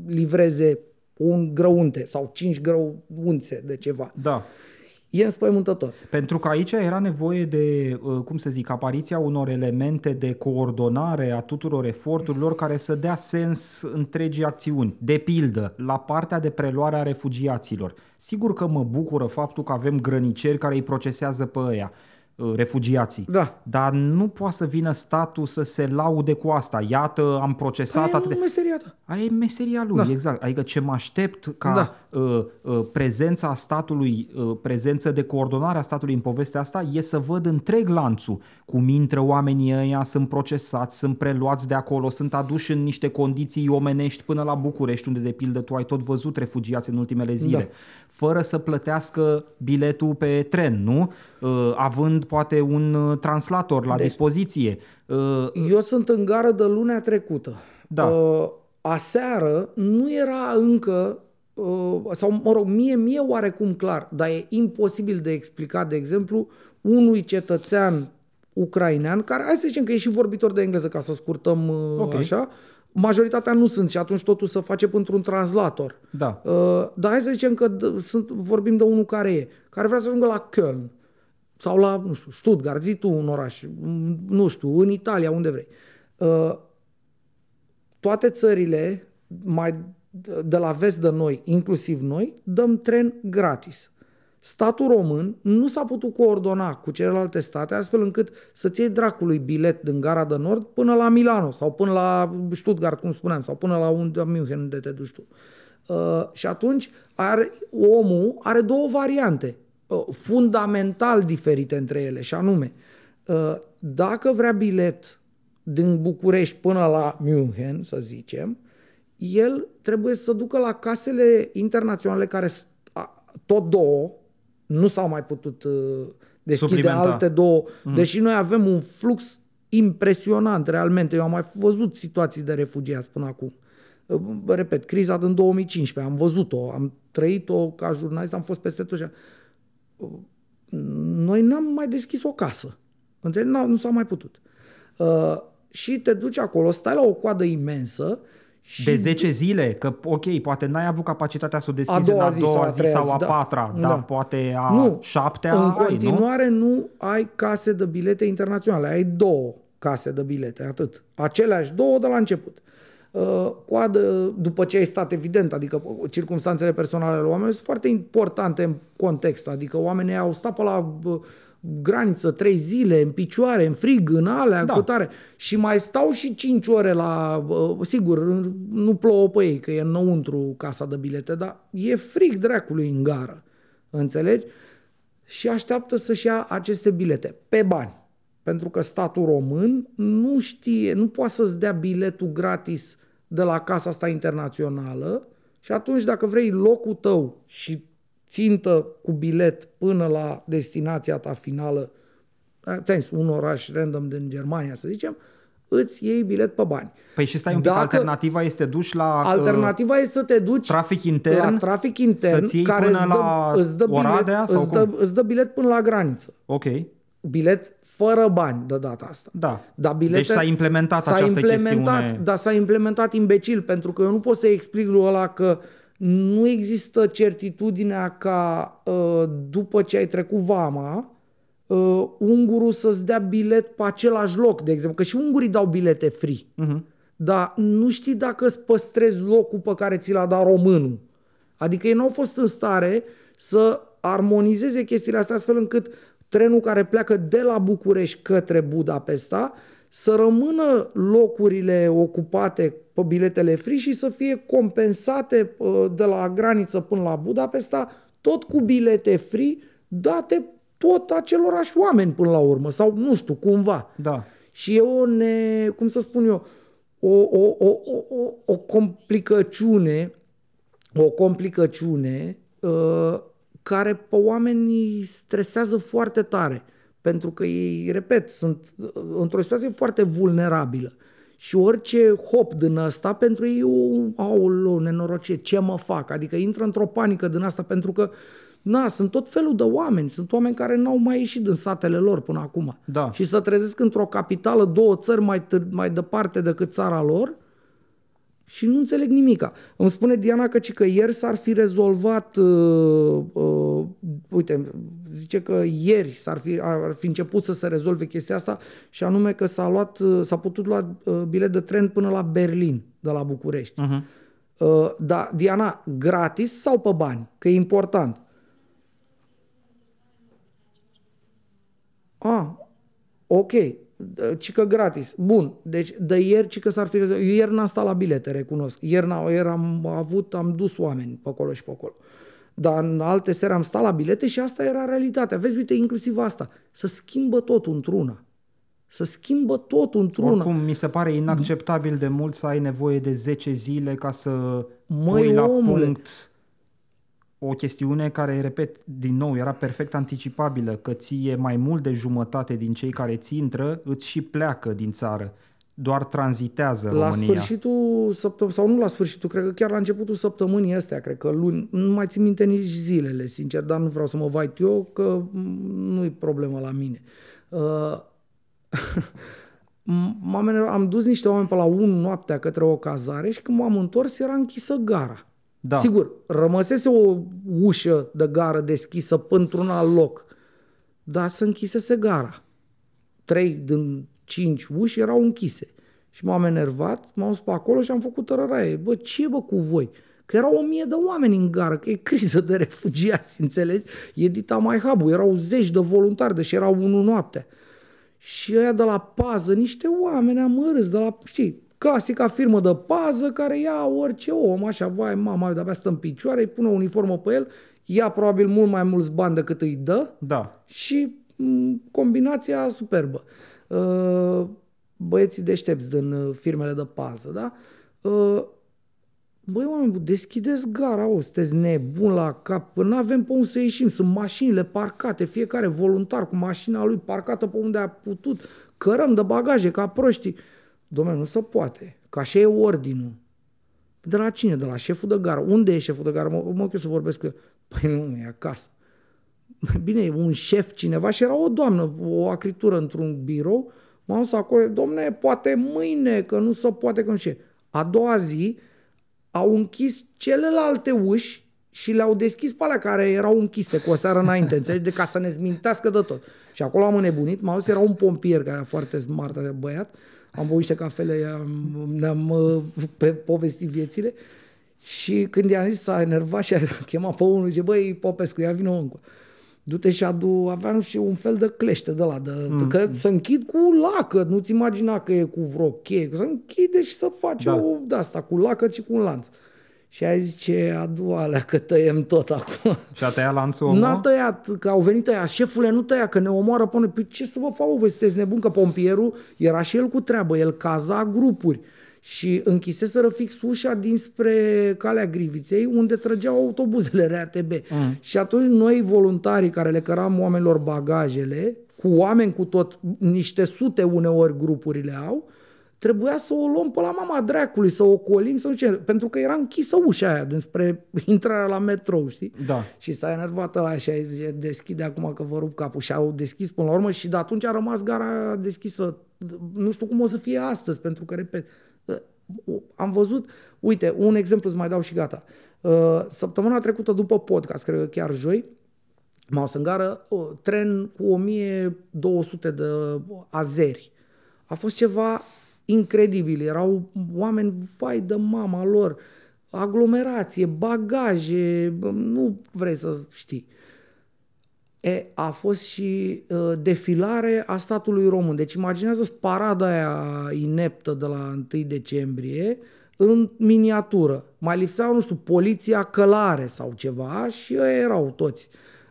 livreze un grăunte sau cinci grăunțe de ceva. Da. E înspăimântător. Pentru că aici era nevoie de, uh, cum să zic, apariția unor elemente de coordonare a tuturor eforturilor care să dea sens întregii acțiuni. De pildă, la partea de preluare a refugiaților. Sigur că mă bucură faptul că avem grăniceri care îi procesează pe ăia uh, refugiații. Da. Dar nu poate să vină statul să se laude cu asta. Iată, am procesat Aia atât e de... meseria ta. Aia e meseria lui, Da. exact. Adică ce mă aștept ca Da. uh, uh, prezența statului, uh, prezență de coordonare a statului în povestea asta, e să văd întreg lanțul. Cum intră oamenii ăia, sunt procesați, sunt preluați de acolo, sunt aduși în niște condiții omenești până la București, unde de pildă tu ai tot văzut refugiați în ultimele zile. Da. Fără să plătească biletul pe tren, nu? Uh, având poate un uh, translator la Deci- dispoziție. Uh, Eu sunt în gară de lunea trecută. Da. Uh, aseară nu era încă, uh, sau mă rog, mie, mie oarecum clar, dar e imposibil de explicat, de exemplu, unui cetățean ucrainean, care hai să zicem că e și vorbitor de engleză, ca să scurtăm uh, Ok. așa, majoritatea nu sunt și atunci totul să face într-un translator. Da. Uh, dar hai să zicem că d- sunt, vorbim de unul care e, care vrea să ajungă la Köln sau la, nu știu, Stuttgart, zi tu un oraș, m, nu știu, în Italia, unde vrei. Uh, toate țările mai de la vest de noi, inclusiv noi, dăm tren gratis. Statul român nu s-a putut coordona cu celelalte state astfel încât să-ți iei dracului bilet din gara de nord până la Milano sau până la Stuttgart, cum spuneam, sau până la unde München, unde te duci tu. Uh, și atunci are, omul are două variante uh, fundamental diferite între ele și anume uh, dacă vrea bilet din București până la München, să zicem, el trebuie să ducă la casele internaționale care s- a- tot două, nu s-au mai putut uh, deschide Suplimenta. alte două, deși noi avem un flux impresionant realmente. Eu am mai văzut situații de refugiați până acum. Uh, Repet, criza din 2015, am văzut-o, am trăit-o ca jurnalist, am fost peste tot. Și- Uh, Noi n-am mai deschis o casă. Înțelegi? Nu, nu s-a mai putut. Uh, și te duci acolo, stai la o coadă imensă și De 10 zile, că ok, poate n-ai avut capacitatea să o A deschizi doua în a zi doua sau a zi treia sau zi, a da. patra, Da. dar poate a nu, șaptea în ai, nu? continuare nu? ai case de bilete internaționale, ai două case de bilete, atât. Aceleași două de la început. Uh, Coadă, după ce ai stat evident, adică circumstanțele personale ale oamenilor sunt foarte importante în context, adică oamenii au stat pe la bă, graniță trei zile, în picioare, în frig, în alea, Da. da. cutare, și mai stau și cinci ore la, bă, sigur, nu plouă pe ei, că e înăuntru casa de bilete, dar e frig dracului în gară, înțelegi? și așteaptă să-și ia aceste bilete pe bani. Pentru că statul român nu știe, nu poate să-ți dea biletul gratis de la casa asta internațională și atunci dacă vrei locul tău și țintă cu bilet până la destinația ta finală, ți un oraș random din Germania, să zicem, îți iei bilet pe bani. Păi și stai un pic, Dacă- alternativa este duci la uh, Alternativa e să te duci trafic intern, la trafic intern să-ți iei care până îți dă, la îți dă bilet, Oradea sau îți, dă, cum? îți dă bilet până la graniță. Ok, Bilet fără bani de data asta. da. Dar bilete, deci s-a implementat s-a această implementat, chestiune. Dar s-a implementat imbecil, pentru că eu nu pot să explic lui ăla că nu există certitudinea ca uh, după ce ai trecut vama, uh, ungurul să-ți dea bilet pe același loc, de exemplu. Că și ungurii dau bilete free. Mhm. Dar nu știi dacă îți păstrezi locul pe care ți l-a dat românul. Adică ei nu au fost în stare să armonizeze chestiile astea astfel încât trenul care pleacă de la București către Budapesta să rămână locurile ocupate pe biletele free și să fie compensate uh, de la graniță până la Budapesta tot cu bilete free date tot acelorași oameni până la urmă sau nu știu, cumva. Da. Și e o, ne, cum să spun eu, o, o, o, o, o, o complicăciune, o complicăciune uh, care pe oameni îi stresează foarte tare. Pentru că ei, repet, sunt uh, într-o situație foarte vulnerabilă. Și orice hop din ăsta, pentru ei, o, aoleu, nenorocie, ce mă fac? Adică intră într-o panică din asta, pentru că, na, sunt tot felul de oameni. Sunt oameni care n-au mai ieșit din satele lor până acum. Da. Și să trezesc într-o capitală, două țări mai, târ- mai departe decât țara lor, și nu înțeleg nimica. Îmi spune Diana că, ci că ieri s-ar fi rezolvat, uh, uh, uite, zice că ieri s-ar fi, ar fi început să se rezolve chestia asta și anume că s-a, luat, uh, s-a putut lua uh, bilet de tren până la Berlin, de la București. Mhm. Uh, da, Diana, gratis sau pe bani? Că e important. Ah, ok. Ci că gratis. Bun. Deci de ieri ci că s-ar fi rezolvat. Eu ieri n-am stat la bilete, recunosc. Ieri, n- ieri am avut, am dus oameni pe acolo și pe acolo. Dar în alte seri am stat la bilete și asta era realitatea. Vezi, uite, inclusiv asta. Să schimbă totul într-una. Să schimbă totul într-una. Oricum, mi se pare inacceptabil de mult să ai nevoie de 10 zile ca să Măi, pui la omule. punct o chestiune care, repet, din nou, era perfect anticipabilă, că ție mai mult de jumătate din cei care ți intră îți și pleacă din țară. Doar tranzitează La România. sfârșitul săptămânii, sau nu la sfârșitul, cred că chiar la începutul săptămânii astea, cred că luni, nu mai țin minte nici zilele, sincer, dar nu vreau să mă vait eu, că m, nu-i problemă la mine. Uh, m-am, enervat- am dus niște oameni pe la 1 noaptea către o cazare și când m-am întors era închisă gara. Da. Sigur, rămăsese o ușă de gară deschisă pentru-un alt loc, dar se închisese gara. Trei din cinci uși erau închise. Și m-am enervat, m-am dus pe acolo și am făcut tărăraie. Bă, ce e, bă cu voi? Că erau o mie de oameni în gară, că e criză de refugiați, înțelegi? E dita mai habu, erau zeci de voluntari, deși erau unul noaptea. Și ăia de la pază, niște oameni amărâți, de la, știi, clasica firmă de pază care ia orice om, așa, vai, mama, de-abia stă în picioare, îi pune o uniformă pe el, ia probabil mult mai mulți bani decât îi dă Da. și m, combinația superbă. Uh, Băieții deștepți din uh, firmele de pază, da? Uh, Băi, oameni, buni, deschideți gara, o, sunteți nebun la cap, nu avem pe unde să ieșim, sunt mașinile parcate, fiecare voluntar cu mașina lui parcată pe unde a putut, cărăm de bagaje ca proștii. Dom'le, nu se poate, că așa e ordinul. De la cine? De la șeful de gară. Unde e șeful de gară? Mă, mă eu să vorbesc cu el. Păi nu, e acasă. Bine, e un șef cineva și era o doamnă, o acritură într-un birou. M-am dus acolo, domne, poate mâine, că nu se poate, că nu știu. ce. A doua zi au închis celelalte uși și le-au deschis pe alea care erau închise cu o seară înainte, înțelegi? De ca să ne zmintească de tot. Și acolo am înnebunit, m-am dus, era un pompier care era foarte smart, era băiat, am băut niște cafele, am- ne-am uh, pe povestit viețile și când i-am zis s-a enervat și a chemat pe unul, zice, băi, Popescu, ia vină încă. Du-te și adu, avea nu știu, un fel de clește de la, de, mm. că să închid cu lacă, nu-ți imagina că e cu vreo cheie, că să închide și să faci Da. da. o de asta, cu lacă și cu un lanț. Și a zis, ce adu alea, că tăiem tot acum. Și a tăiat lanțul omul? N-a tăiat, că au venit ăia, șefule, nu tăia, că ne omoară pe noi. Păi ce să vă fac, bă, voi sunteți nebun, că pompierul era și el cu treabă, el caza grupuri. Și închiseseră fix ușa dinspre Calea Griviței, unde trăgeau autobuzele RATB. Mm. Și atunci noi, voluntarii care le căram oamenilor bagajele, cu oameni cu tot, niște sute uneori grupurile au, trebuia să o luăm pe la mama dracului, să o colim, să nu ce, pentru că era închisă ușa aia dinspre intrarea la metrou, știi? Da. Și s-a enervat ăla și a zis, deschide acum că vă rup capul. Și au deschis până la urmă și de atunci a rămas gara deschisă. Nu știu cum o să fie astăzi, pentru că, repet, am văzut, uite, un exemplu îți mai dau și gata. Uh, săptămâna trecută, după podcast, cred că chiar joi, m-au să gară o, tren cu 1200 de azeri. A fost ceva incredibil. Erau oameni, vai de mama lor, aglomerație, bagaje, nu vrei să știi. E, a fost și uh, defilare a statului român. Deci imaginează parada aia ineptă de la 1 decembrie în miniatură. Mai lipseau, nu știu, poliția călare sau ceva și erau toți.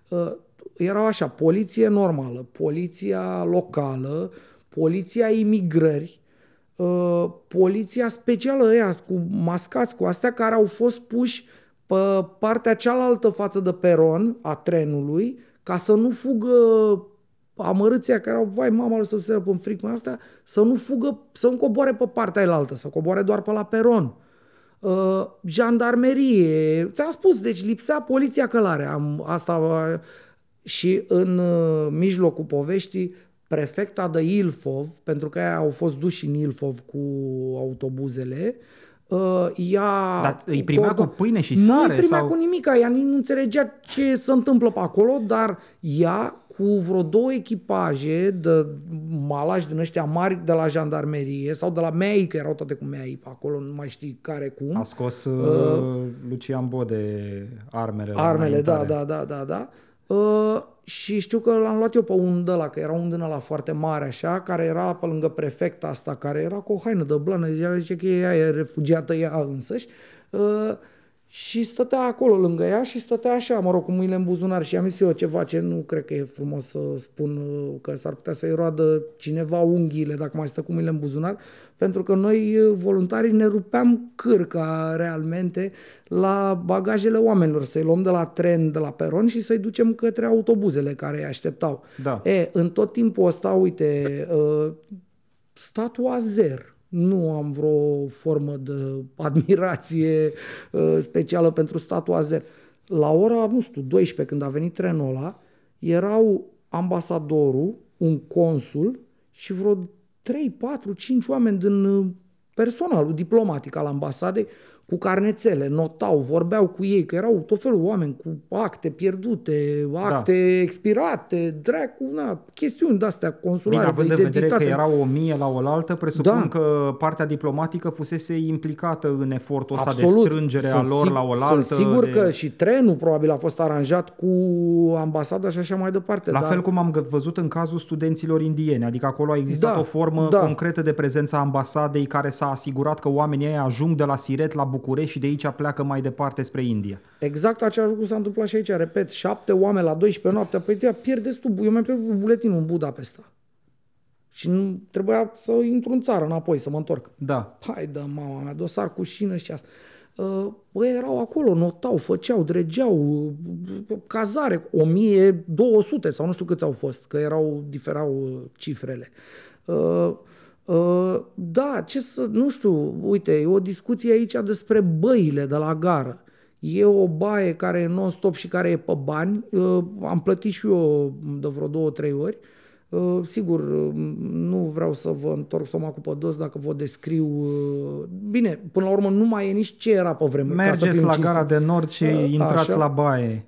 Uh, erau așa, poliție normală, poliția locală, poliția imigrări, uh, poliția specială ăia cu mascați, cu astea care au fost puși pe partea cealaltă față de peron a trenului ca să nu fugă amărâția care au, vai mama lui să se în fric asta, să nu fugă, să nu coboare pe partea aia să coboare doar pe la peron. Uh, jandarmerie, ți-am spus, deci lipsea poliția călare. Am, asta și în uh, mijlocul poveștii, prefecta de Ilfov, pentru că aia au fost duși în Ilfov cu autobuzele, uh, ea... Dar îi primea cu pâine și sare? Nu îi primea sau... cu nimic, ea nu înțelegea ce se întâmplă pe acolo, dar ea cu vreo două echipaje de malași din ăștia mari de la jandarmerie sau de la MEI, că erau toate cu MEI pe acolo, nu mai știi care cum. A scos uh, uh Lucian Bode armele. Armele, da, da, da, da, da. Uh, și știu că l-am luat eu pe un de la, că era un din la foarte mare așa, care era pe lângă prefecta asta, care era cu o haină de blană, deci zice că ea e refugiată ea însăși. Uh, și stătea acolo lângă ea și stătea așa, mă rog, cu mâinile în buzunar și am zis eu ceva ce nu cred că e frumos să spun uh, că s-ar putea să-i roadă cineva unghiile dacă mai stă cu mâinile în buzunar, pentru că noi uh, voluntarii ne rupeam cârca realmente la bagajele oamenilor, să-i luăm de la tren, de la peron și să-i ducem către autobuzele care îi așteptau. Da. E, în tot timpul ăsta, uite, uh, statul Azer, nu am vreo formă de admirație uh, specială pentru statul azer. La ora, nu știu, 12, când a venit trenul ăla, erau ambasadorul, un consul și vreo 3, 4, 5 oameni din uh, personalul diplomatic al ambasadei cu carnețele, notau, vorbeau cu ei, că erau tot felul oameni cu acte pierdute, acte da. expirate, dracu, na, chestiuni de-astea consulare, Bine, având de, de vedere că erau o mie la oaltă, presupun da. că partea diplomatică fusese implicată în efortul ăsta Absolut. de strângere sunt a lor la oaltă. Sunt sigur de... că și trenul probabil a fost aranjat cu ambasada și așa mai departe. La dar... fel cum am văzut în cazul studenților indieni, adică acolo a existat da, o formă da. concretă de prezența ambasadei care s-a asigurat că oamenii ei ajung de la Siret la București și de aici pleacă mai departe spre India. Exact același lucru s-a întâmplat și aici. Repet, șapte oameni la 12 noaptea. Păi te pierdeți tu. Eu mi-am pierdut buletinul în Budapesta. Și nu trebuia să intru în țară înapoi, să mă întorc. Da. Hai da, mama mea, dosar cu șină și asta. Uh, băi, erau acolo, notau, făceau, dregeau, cazare, 1200 sau nu știu câți au fost, că erau, diferau uh, cifrele. Uh, Uh, da, ce să, nu știu, uite, e o discuție aici despre băile de la gară. E o baie care e non-stop și care e pe bani. Uh, am plătit și eu de vreo două, trei ori. Uh, sigur, nu vreau să vă întorc stomacul pe dos dacă vă descriu. Bine, până la urmă nu mai e nici ce era pe vreme. Mergeți la gara de nord și intrați așa. la baie.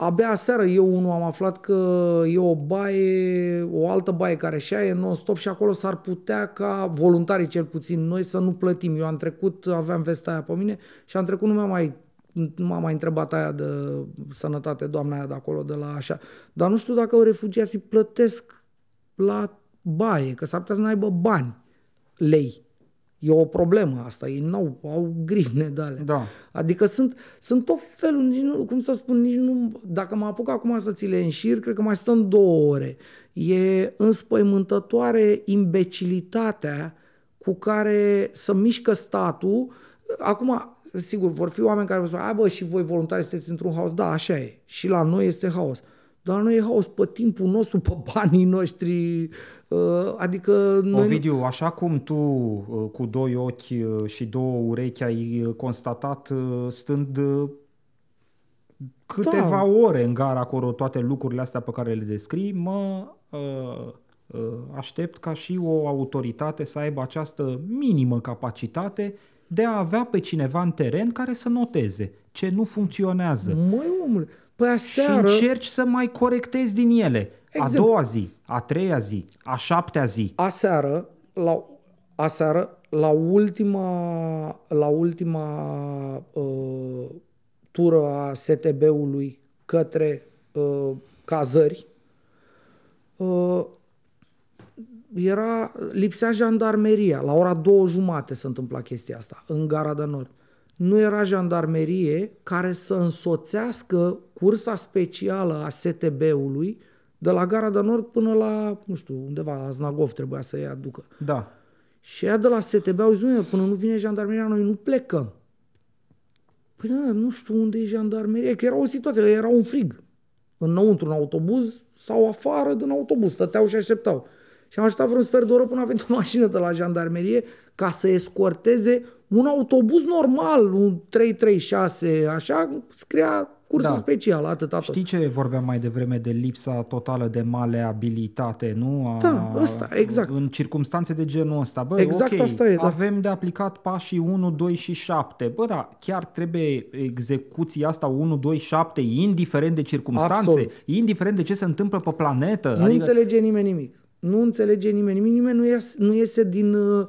Abia seară eu unul am aflat că e o baie, o altă baie care și e non-stop și acolo s-ar putea ca voluntarii cel puțin noi să nu plătim. Eu am trecut, aveam vesta aia pe mine și am trecut, nu m-a mai nu m-a mai întrebat aia de sănătate, doamna aia de acolo, de la așa. Dar nu știu dacă refugiații plătesc la baie, că s-ar putea să n-aibă bani, lei. E o problemă asta, ei n-au, au grivne de alea. Da. Adică sunt, sunt tot felul, nici nu, cum să spun, nici nu, dacă mă apuc acum să ți le înșir, cred că mai stăm două ore. E înspăimântătoare imbecilitatea cu care să mișcă statul. Acum, sigur, vor fi oameni care vă spun, bă, și voi voluntari sunteți într-un haos. Da, așa e. Și la noi este haos. Dar nu e haos pe timpul nostru, pe banii noștri. Uh, adică noi... Ovidiu, așa cum tu uh, cu doi ochi uh, și două urechi ai constatat stând câteva da. ore în gara acolo toate lucrurile astea pe care le descrii, mă uh, uh, aștept ca și o autoritate să aibă această minimă capacitate de a avea pe cineva în teren care să noteze ce nu funcționează. Măi, omule, păi aseară... Și încerci să mai corectezi din ele. Exact. A doua zi, a treia zi, a șaptea zi. Aseară, la, aseară, la ultima, la ultima uh, tură a STB-ului către uh, cazări, uh, era, lipsea jandarmeria. La ora două jumate se întâmpla chestia asta, în Gara de Nord. Nu era jandarmerie care să însoțească cursa specială a STB-ului de la Gara de Nord până la, nu știu, undeva, la Znagov trebuia să-i aducă. Da. Și ea de la STB au zis, până nu vine jandarmeria, noi nu plecăm. Păi da, nu știu unde e jandarmeria, că era o situație, era un frig. Înăuntru, în autobuz sau afară din autobuz, stăteau și așteptau. Și am așteptat vreun sfert de oră până a venit o mașină de la jandarmerie ca să escorteze un autobuz normal, un 336, așa, scria Cursă da. specială, atât, atât. Știi ce vorbeam mai devreme de lipsa totală de maleabilitate, nu? A, da, ăsta, exact. În circunstanțe de genul ăsta. Bă, exact okay, asta e, da. avem de aplicat pașii 1, 2 și 7. Bă, da, chiar trebuie execuția asta 1, 2, 7, indiferent de circunstanțe, Absolut. indiferent de ce se întâmplă pe planetă. Nu adică... înțelege nimeni nimic. Nu înțelege nimeni nimic. Nimeni nu iese, nu iese din... Uh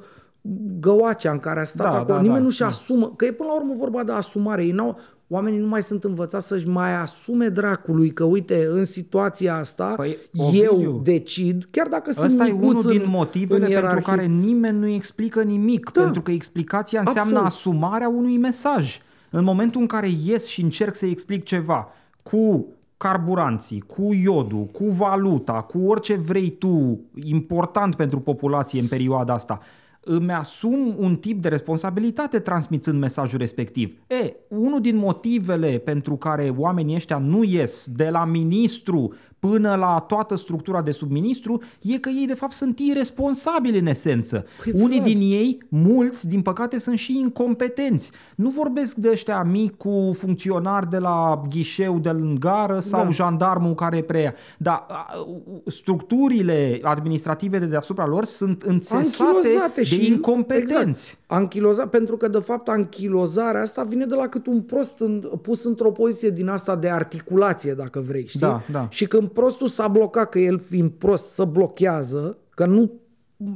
găoacea în care a stat da, acolo. Da, Nimeni da, nu-și da. asumă, că e până la urmă vorba de asumare. Ei n-au, oamenii nu mai sunt învățați să-și mai asume dracului că, uite, în situația asta, păi, eu Ovidiu, decid, chiar dacă sunt Ăsta e unul din motivele pentru care nimeni nu explică nimic, da, pentru că explicația înseamnă absolut. asumarea unui mesaj. În momentul în care ies și încerc să explic ceva cu carburanții, cu iodul, cu valuta, cu orice vrei tu important pentru populație în perioada asta, îmi asum un tip de responsabilitate transmițând mesajul respectiv. E, unul din motivele pentru care oamenii ăștia nu ies de la ministru până la toată structura de subministru e că ei de fapt sunt irresponsabili în esență. Păi Unii din ei, mulți, din păcate, sunt și incompetenți. Nu vorbesc de ăștia mici cu funcționari de la ghișeu de în gară sau da. jandarmul care preia. Dar structurile administrative de deasupra lor sunt înțesate de și, incompetenți. Exact. Anchilozat, pentru că de fapt anchilozarea asta vine de la cât un prost în, pus într-o poziție din asta de articulație, dacă vrei, știi? Da, da. Și când prostul s-a blocat, că el fiind prost să blochează, că nu,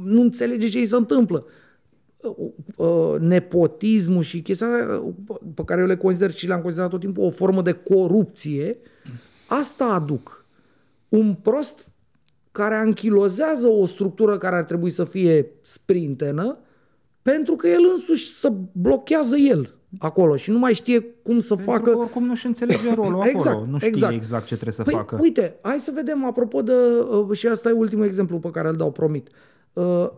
nu înțelege ce îi se întâmplă. Uh, uh, nepotismul și chestia pe care eu le consider și le-am considerat tot timpul o formă de corupție, asta aduc. Un prost care anchilozează o structură care ar trebui să fie sprintenă, pentru că el însuși să blochează el acolo și nu mai știe cum să Pentru facă... Că oricum nu-și înțelege rolul exact, acolo, nu știe exact. exact ce trebuie să păi, facă. Uite, hai să vedem, apropo de... Uh, și asta e ultimul exemplu pe care îl dau, promit. Uh,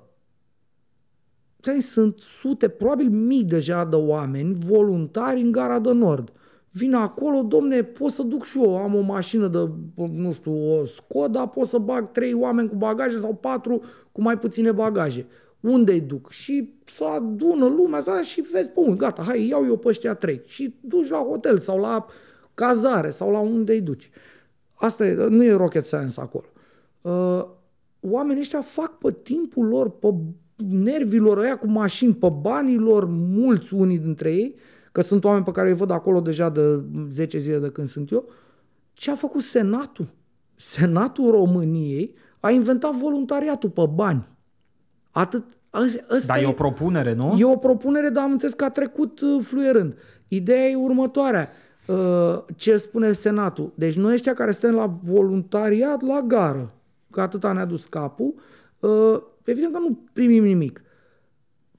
sunt sute, probabil mii deja de oameni voluntari în gara de nord. Vin acolo, domne, pot să duc și eu, am o mașină de, nu știu, o Skoda, pot să bag trei oameni cu bagaje sau patru cu mai puține bagaje unde îi duc? Și să adună lumea să și vezi, bun, gata, hai, iau eu pe ăștia trei. Și duci la hotel sau la cazare sau la unde îi duci. Asta e, nu e rocket science acolo. Uh, oamenii ăștia fac pe timpul lor, pe nervilor ăia cu mașini, pe banii lor, mulți unii dintre ei, că sunt oameni pe care îi văd acolo deja de 10 zile de când sunt eu, ce a făcut Senatul? Senatul României a inventat voluntariatul pe bani. Atât, Asta dar e, e o propunere, nu? E o propunere, dar am înțeles că a trecut uh, fluierând. Ideea e următoarea. Uh, ce spune Senatul? Deci noi ăștia care suntem la voluntariat la gară, că atâta ne-a dus capul, uh, evident că nu primim nimic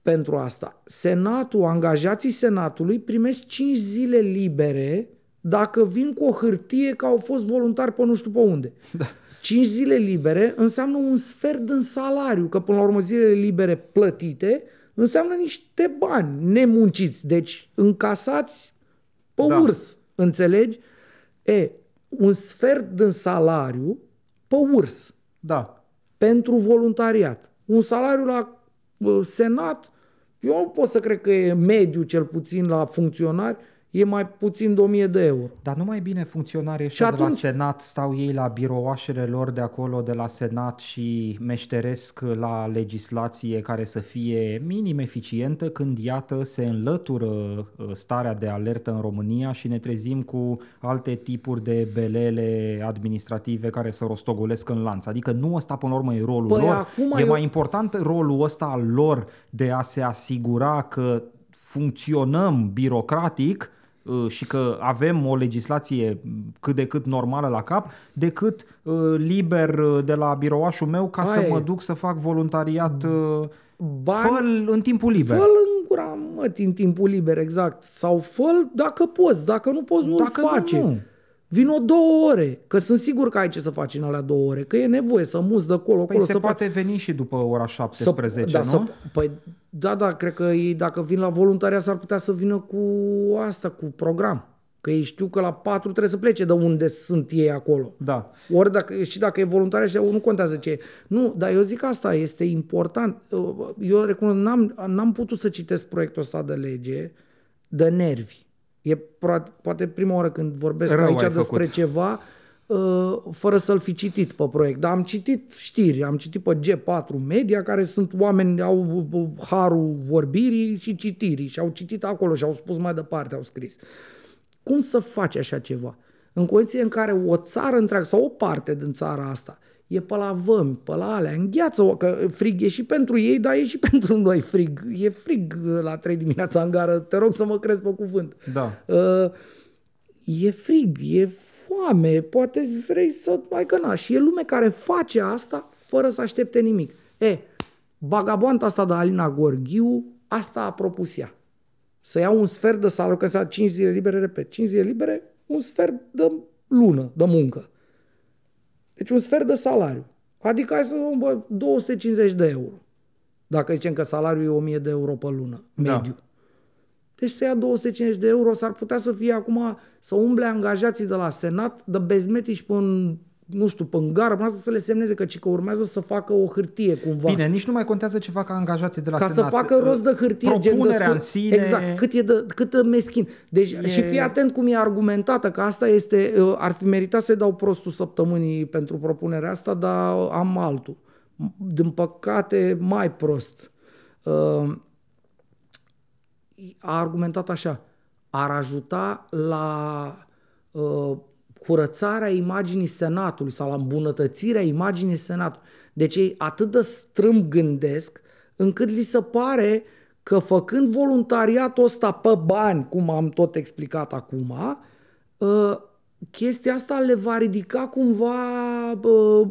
pentru asta. Senatul, angajații Senatului primesc 5 zile libere dacă vin cu o hârtie că au fost voluntari pe nu știu pe unde. Da. 5 zile libere înseamnă un sfert din salariu, că până la urmă zilele libere plătite înseamnă niște bani nemunciți, deci încasați pe da. urs, înțelegi? E, un sfert din salariu pe urs Da. pentru voluntariat. Un salariu la uh, Senat, eu nu pot să cred că e mediu cel puțin la funcționari, e mai puțin de 1000 de euro. Dar nu mai bine funcționarii ăștia Și de la atunci- Senat stau ei la birouașele lor de acolo de la Senat și meșteresc la legislație care să fie minim eficientă când iată se înlătură uh, starea de alertă în România și ne trezim cu alte tipuri de belele administrative care să rostogolesc în lanț. Adică nu ăsta până la urmă e rolul Păi lor. acum E eu- mai important rolul ăsta al lor de a se asigura că funcționăm birocratic uh, și că avem o legislație cât de cât normală la cap, decât uh, liber uh, de la birouașul meu ca Aia să e. mă duc să fac voluntariat uh, Bani- fă în timpul liber. Fă-l în gura mătii în timpul liber, exact. Sau fă dacă poți, dacă nu poți, nu-l Dacă nu, face. nu. Vino două ore, că sunt sigur că ai ce să faci în alea două ore, că e nevoie să muți de acolo, Păi acolo, se să poate veni și după ora 17, să, da, nu? Să, păi, da, da, cred că ei, dacă vin la voluntariat s-ar putea să vină cu asta, cu program. Că ei știu că la 4 trebuie să plece de unde sunt ei acolo. Da. Ori dacă, și dacă e voluntariat, și nu contează ce e. Nu, dar eu zic asta, este important. Eu recunosc, n-am, n-am putut să citesc proiectul ăsta de lege de nervi. E pro- poate prima oară când vorbesc Rău aici ai despre făcut. ceva, uh, fără să-l fi citit pe proiect. Dar am citit știri, am citit pe G4 Media, care sunt oameni, au uh, harul vorbirii și citirii și au citit acolo și au spus mai departe, au scris. Cum să faci așa ceva? În condiție în care o țară întreagă sau o parte din țara asta e pe la vămi, pe la alea, îngheață, că frig e și pentru ei, dar e și pentru noi frig. E frig la 3 dimineața în gară, te rog să mă crezi pe cuvânt. Da. Uh, e frig, e foame, poate vrei să mai că na. Și e lume care face asta fără să aștepte nimic. E, bagaboanta asta de Alina Gorghiu, asta a propus ea. Să iau un sfert de salariu, că s-a 5 zile libere, repet, 5 zile libere, un sfert de lună, de muncă. Deci un sfert de salariu. Adică hai să luăm bă, 250 de euro. Dacă zicem că salariul e 1000 de euro pe lună, Da. mediu. Deci să ia 250 de euro, s-ar putea să fie acum, să umble angajații de la Senat, de bezmetici până nu știu, pe gară, până asta să le semneze că, ci că urmează să facă o hârtie cumva. Bine, nici nu mai contează ce fac angajații de la ca Senat. să facă rost de hârtie. gen de Propunerea scu- în sine... Exact, cât e de, cât de meschin. Deci E- și fii atent cum e argumentată, că asta este, uh, ar fi meritat să-i dau prostul săptămânii pentru propunerea asta, dar am altul. Din păcate, mai prost. Uh, a argumentat așa, ar ajuta la uh, curățarea imaginii Senatului sau la îmbunătățirea imaginii Senatului. Deci ei atât de strâmb gândesc încât li se pare că făcând voluntariatul ăsta pe bani, cum am tot explicat acum, uh, chestia asta le va ridica cumva, uh,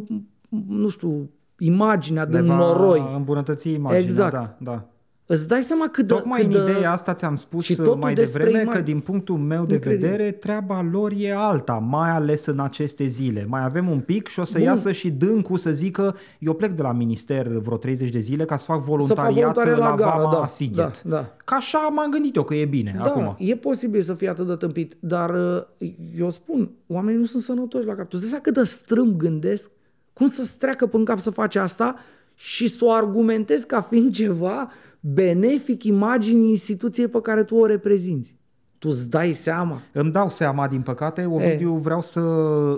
nu știu, imaginea le din va noroi. îmbunătăți imaginea, Exact. da, da. Îți dai seama cât de... Tocmai cât în de... ideea asta ți-am spus și totul mai despre devreme imagine. că din punctul meu de Incredibil. vedere treaba lor e alta, mai ales în aceste zile. Mai avem un pic și o să Bun. iasă și dâncu să zică eu plec de la minister vreo 30 de zile ca să fac voluntariat, voluntariat la, la gară, Vama da, Sighet. da, da. Ca așa m-am gândit eu că e bine Da, acum. e posibil să fie atât de tâmpit, dar uh, eu spun, oamenii nu sunt sănătoși la cap. Tu îți dai seama cât de strâmb gândesc? Cum să-ți treacă până în cap să faci asta și să o argumentezi ca fiind ceva benefic imaginii instituției pe care tu o reprezinți. Tu îți dai seama? Îmi dau seama, din păcate, Ovidiu, vreau să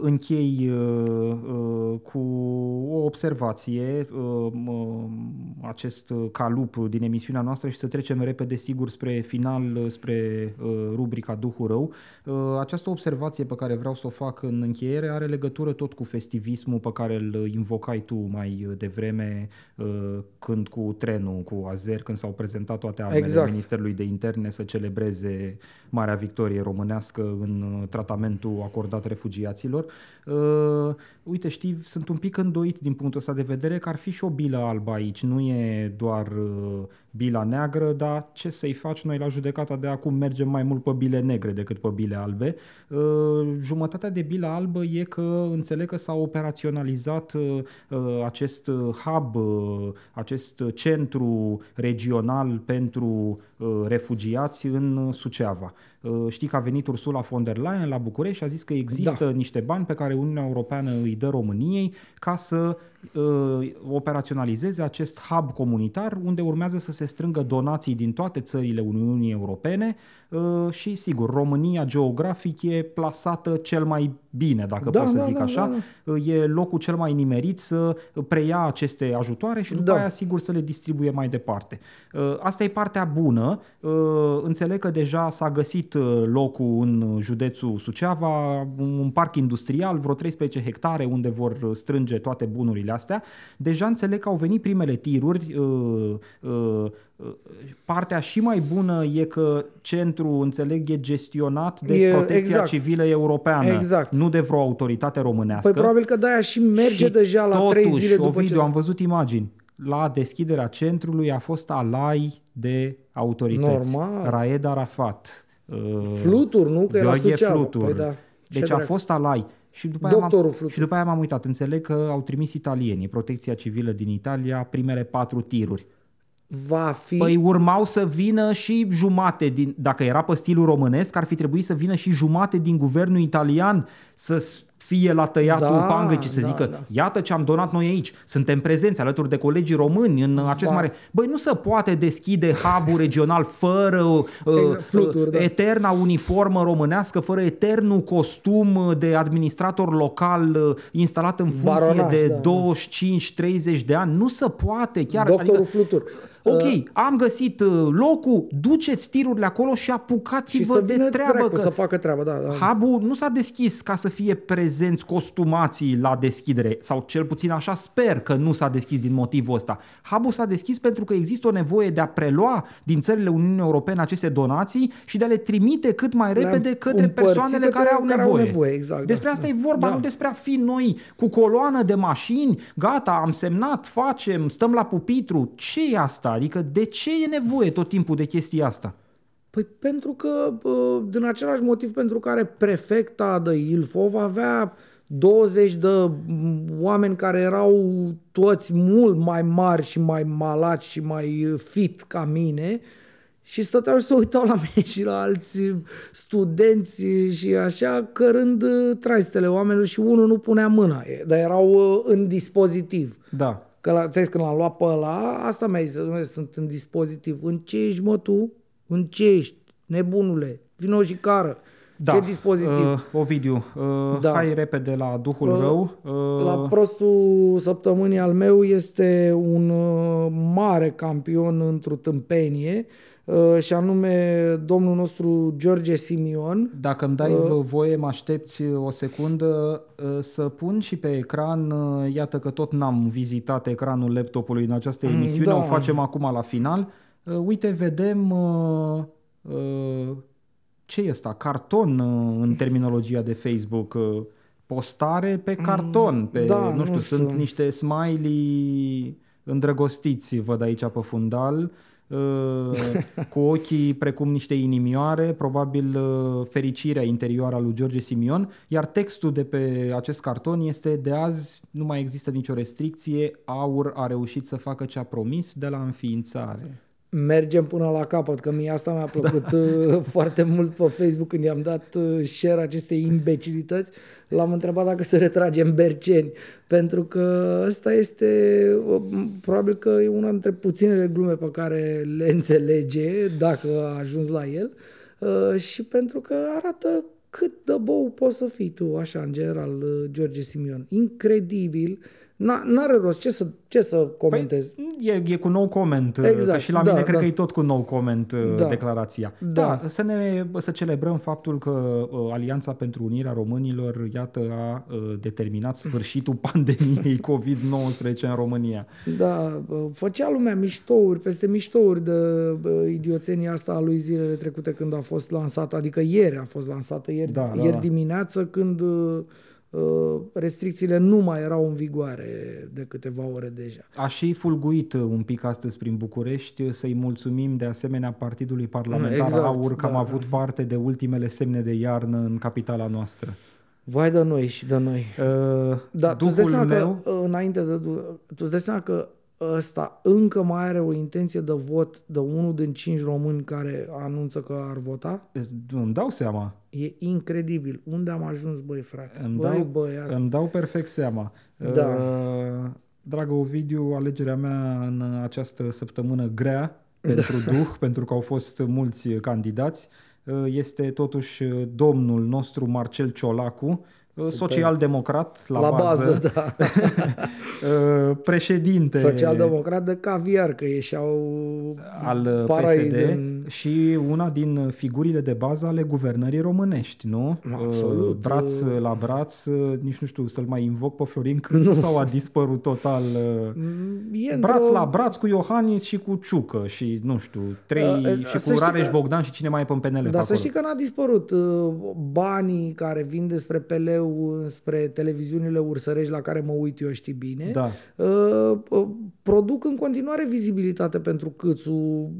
închei uh, uh, cu o observație, uh, mă, acest calup din emisiunea noastră și să trecem repede, sigur, spre final, uh, spre uh, rubrica Duhul Rău. Uh, această observație pe care vreau să o fac în încheiere are legătură tot cu festivismul pe care îl invocai tu mai devreme, uh, când cu trenul, cu Azer, când s-au prezentat toate armele Exact. Ministerului de Interne să celebreze Marea Victorie românească în uh, tratamentul acordat refugiaților. Uh, uite, știi, sunt un pic îndoit din punctul ăsta de vedere că ar fi și o bilă albă aici. Nu e doar uh, bila neagră, dar ce să-i faci noi la judecata de acum mergem mai mult pe bile negre decât pe bile albe. Uh, jumătatea de bilă albă e că înțeleg că s-a operaționalizat uh, acest hub, acest centru regional pentru refugiați în Suceava. Știi că a venit Ursula von der Leyen la București și a zis că există da. niște bani pe care Uniunea Europeană îi dă României ca să uh, operaționalizeze acest hub comunitar unde urmează să se strângă donații din toate țările Uniunii Europene uh, și, sigur, România geografic e plasată cel mai bine, dacă da, pot să da, zic da, așa. Da, da. Uh, e locul cel mai nimerit să preia aceste ajutoare și după da. aia, sigur, să le distribuie mai departe. Uh, asta e partea bună. Uh, înțeleg că deja s-a găsit uh, locul în județul Suceava, un parc industrial, vreo 13 hectare unde vor strânge toate bunurile astea. Deja înțeleg că au venit primele tiruri uh, uh, Partea și mai bună e că centrul, înțeleg, e gestionat de e, protecția exact. civilă europeană, exact. nu de vreo autoritate românească. Păi probabil că de-aia și merge și deja la totuși, trei zile după Ovidiu, ce... am văzut imagini. La deschiderea centrului a fost alai de autorități. Normal. Raed Arafat. Uh, Flutur, nu? Că era Flutur. Păi da. Deci a fost alai. Și după, aia m-am, și după aia m-am uitat. Înțeleg că au trimis italienii, protecția civilă din Italia, primele patru tiruri va fi... Păi urmau să vină și jumate din... Dacă era pe stilul românesc, ar fi trebuit să vină și jumate din guvernul italian să fie la tăiatul da, pangă și să da, zică, da. iată ce am donat noi aici, suntem prezenți alături de colegii români în acest Va. mare... Băi, nu se poate deschide hub regional fără uh, exact, fluturi, da. eterna uniformă românească, fără eternul costum de administrator local uh, instalat în funcție Baronaș, de da, 25-30 de ani. Nu se poate chiar... Doctorul adică, Flutur. Ok, uh, am găsit uh, locul, duceți tirurile acolo și apucați-vă și să de treabă. Că să facă treaba, da, da. Hubul nu s-a deschis ca să fie prezenți costumații la deschidere, sau cel puțin așa sper că nu s-a deschis din motivul ăsta. Hubul s-a deschis pentru că există o nevoie de a prelua din țările Uniunii Europene aceste donații și de a le trimite cât mai repede către persoanele care au nevoie. Care au nevoie exact, despre da, asta da, e vorba, da. nu despre a fi noi cu coloană de mașini, gata, am semnat, facem, stăm la pupitru. Ce e asta? Adică de ce e nevoie tot timpul de chestia asta? Păi pentru că, din același motiv pentru care prefecta de Ilfov avea 20 de oameni care erau toți mult mai mari și mai malați și mai fit ca mine și stăteau și se uitau la mine și la alți studenți și așa, cărând traistele oamenilor și unul nu punea mâna, dar erau în dispozitiv. Da. Că la, ți când l-am luat pe ăla, asta mi-a zis, sunt în dispozitiv. În ce ești, mă, tu? În ce ești? Nebunule, vino și cară. Da. Ce dispozitiv? Uh, Ovidiu, uh, da. hai repede la Duhul uh, Rău. Uh, la prostul săptămânii al meu este un uh, mare campion într-o tâmpenie Uh, și anume domnul nostru George Simion. Dacă îmi dai uh, voie, mă aștepți o secundă uh, să pun și pe ecran, iată că tot n-am vizitat ecranul laptopului în această mm, emisiune, da. o facem acum la final. Uite, vedem ce e asta? Carton în terminologia de Facebook. Postare pe carton, pe, da, nu știu, nu știu, sunt niște smiley îndrăgostiți, văd aici pe fundal. Uh, cu ochii precum niște inimioare, probabil uh, fericirea interioară a lui George Simion, iar textul de pe acest carton este de azi nu mai există nicio restricție, Aur a reușit să facă ce a promis de la înființare mergem până la capăt, că mie asta mi-a plăcut da. Uh, foarte mult pe Facebook când i-am dat uh, share acestei imbecilități. L-am întrebat dacă se retrage în Berceni, pentru că ăsta este, uh, probabil că e una dintre puținele glume pe care le înțelege, dacă a ajuns la el, și pentru că arată cât de bou poți să fii tu, așa, în general, George Simion. Incredibil N-are rost. Ce să, ce să comentez? Păi, e, e cu nou comment. Exact. Că și la da, mine da. cred că e tot cu nou comment uh, da. declarația. Da. da. Să, ne, să celebrăm faptul că uh, Alianța pentru Unirea Românilor, iată, a uh, determinat sfârșitul pandemiei COVID-19 în România. Da. Făcea lumea miștouri, peste miștouri de uh, idioțenia asta a lui zilele trecute când a fost lansată, adică ieri a fost lansată, ieri, da, ieri da. dimineață când... Uh, uh, restricțiile nu mai erau în vigoare de câteva ore deja. A și fulguit un pic astăzi prin București să-i mulțumim de asemenea Partidului Parlamentar Exact, Aur că am da. avut parte de ultimele semne de iarnă în capitala noastră. Vai de noi și de noi. Uh, Da, tu îți dai Duhul seama meu... că, înainte de... Tu îți dai seama că ăsta încă mai are o intenție de vot de unul din cinci români care anunță că ar vota? Îmi dau seama. E incredibil. Unde am ajuns, băi, frate? Îmi băi, dau, băiat. îmi dau perfect seama. Da. Uh, Dragă Ovidiu, alegerea mea în această săptămână grea pentru Duh, pentru că au fost mulți candidați, uh, este totuși domnul nostru Marcel Ciolacu, uh, social-democrat la, La bază, bază, da. uh, președinte. Social-democrat de caviar, că ieșeau al parai PSD din- și una din figurile de bază ale guvernării românești, nu? Absolut. Uh, Braț la braț, uh, nici nu știu să-l mai invoc pe Florin Câțu sau a dispărut total uh, E braț într-o- la braț cu Iohannis și cu Ciucă și nu știu, trei Uh, uh, și să cu știi Rareș că- Bogdan și cine mai e pe PNL pe Dar să acolo. știi că n-a dispărut. Uh, Banii care vin despre peleu spre televiziunile ursărești la care mă uit eu, știi bine, Da. uh, uh, produc în continuare vizibilitate pentru Câțu.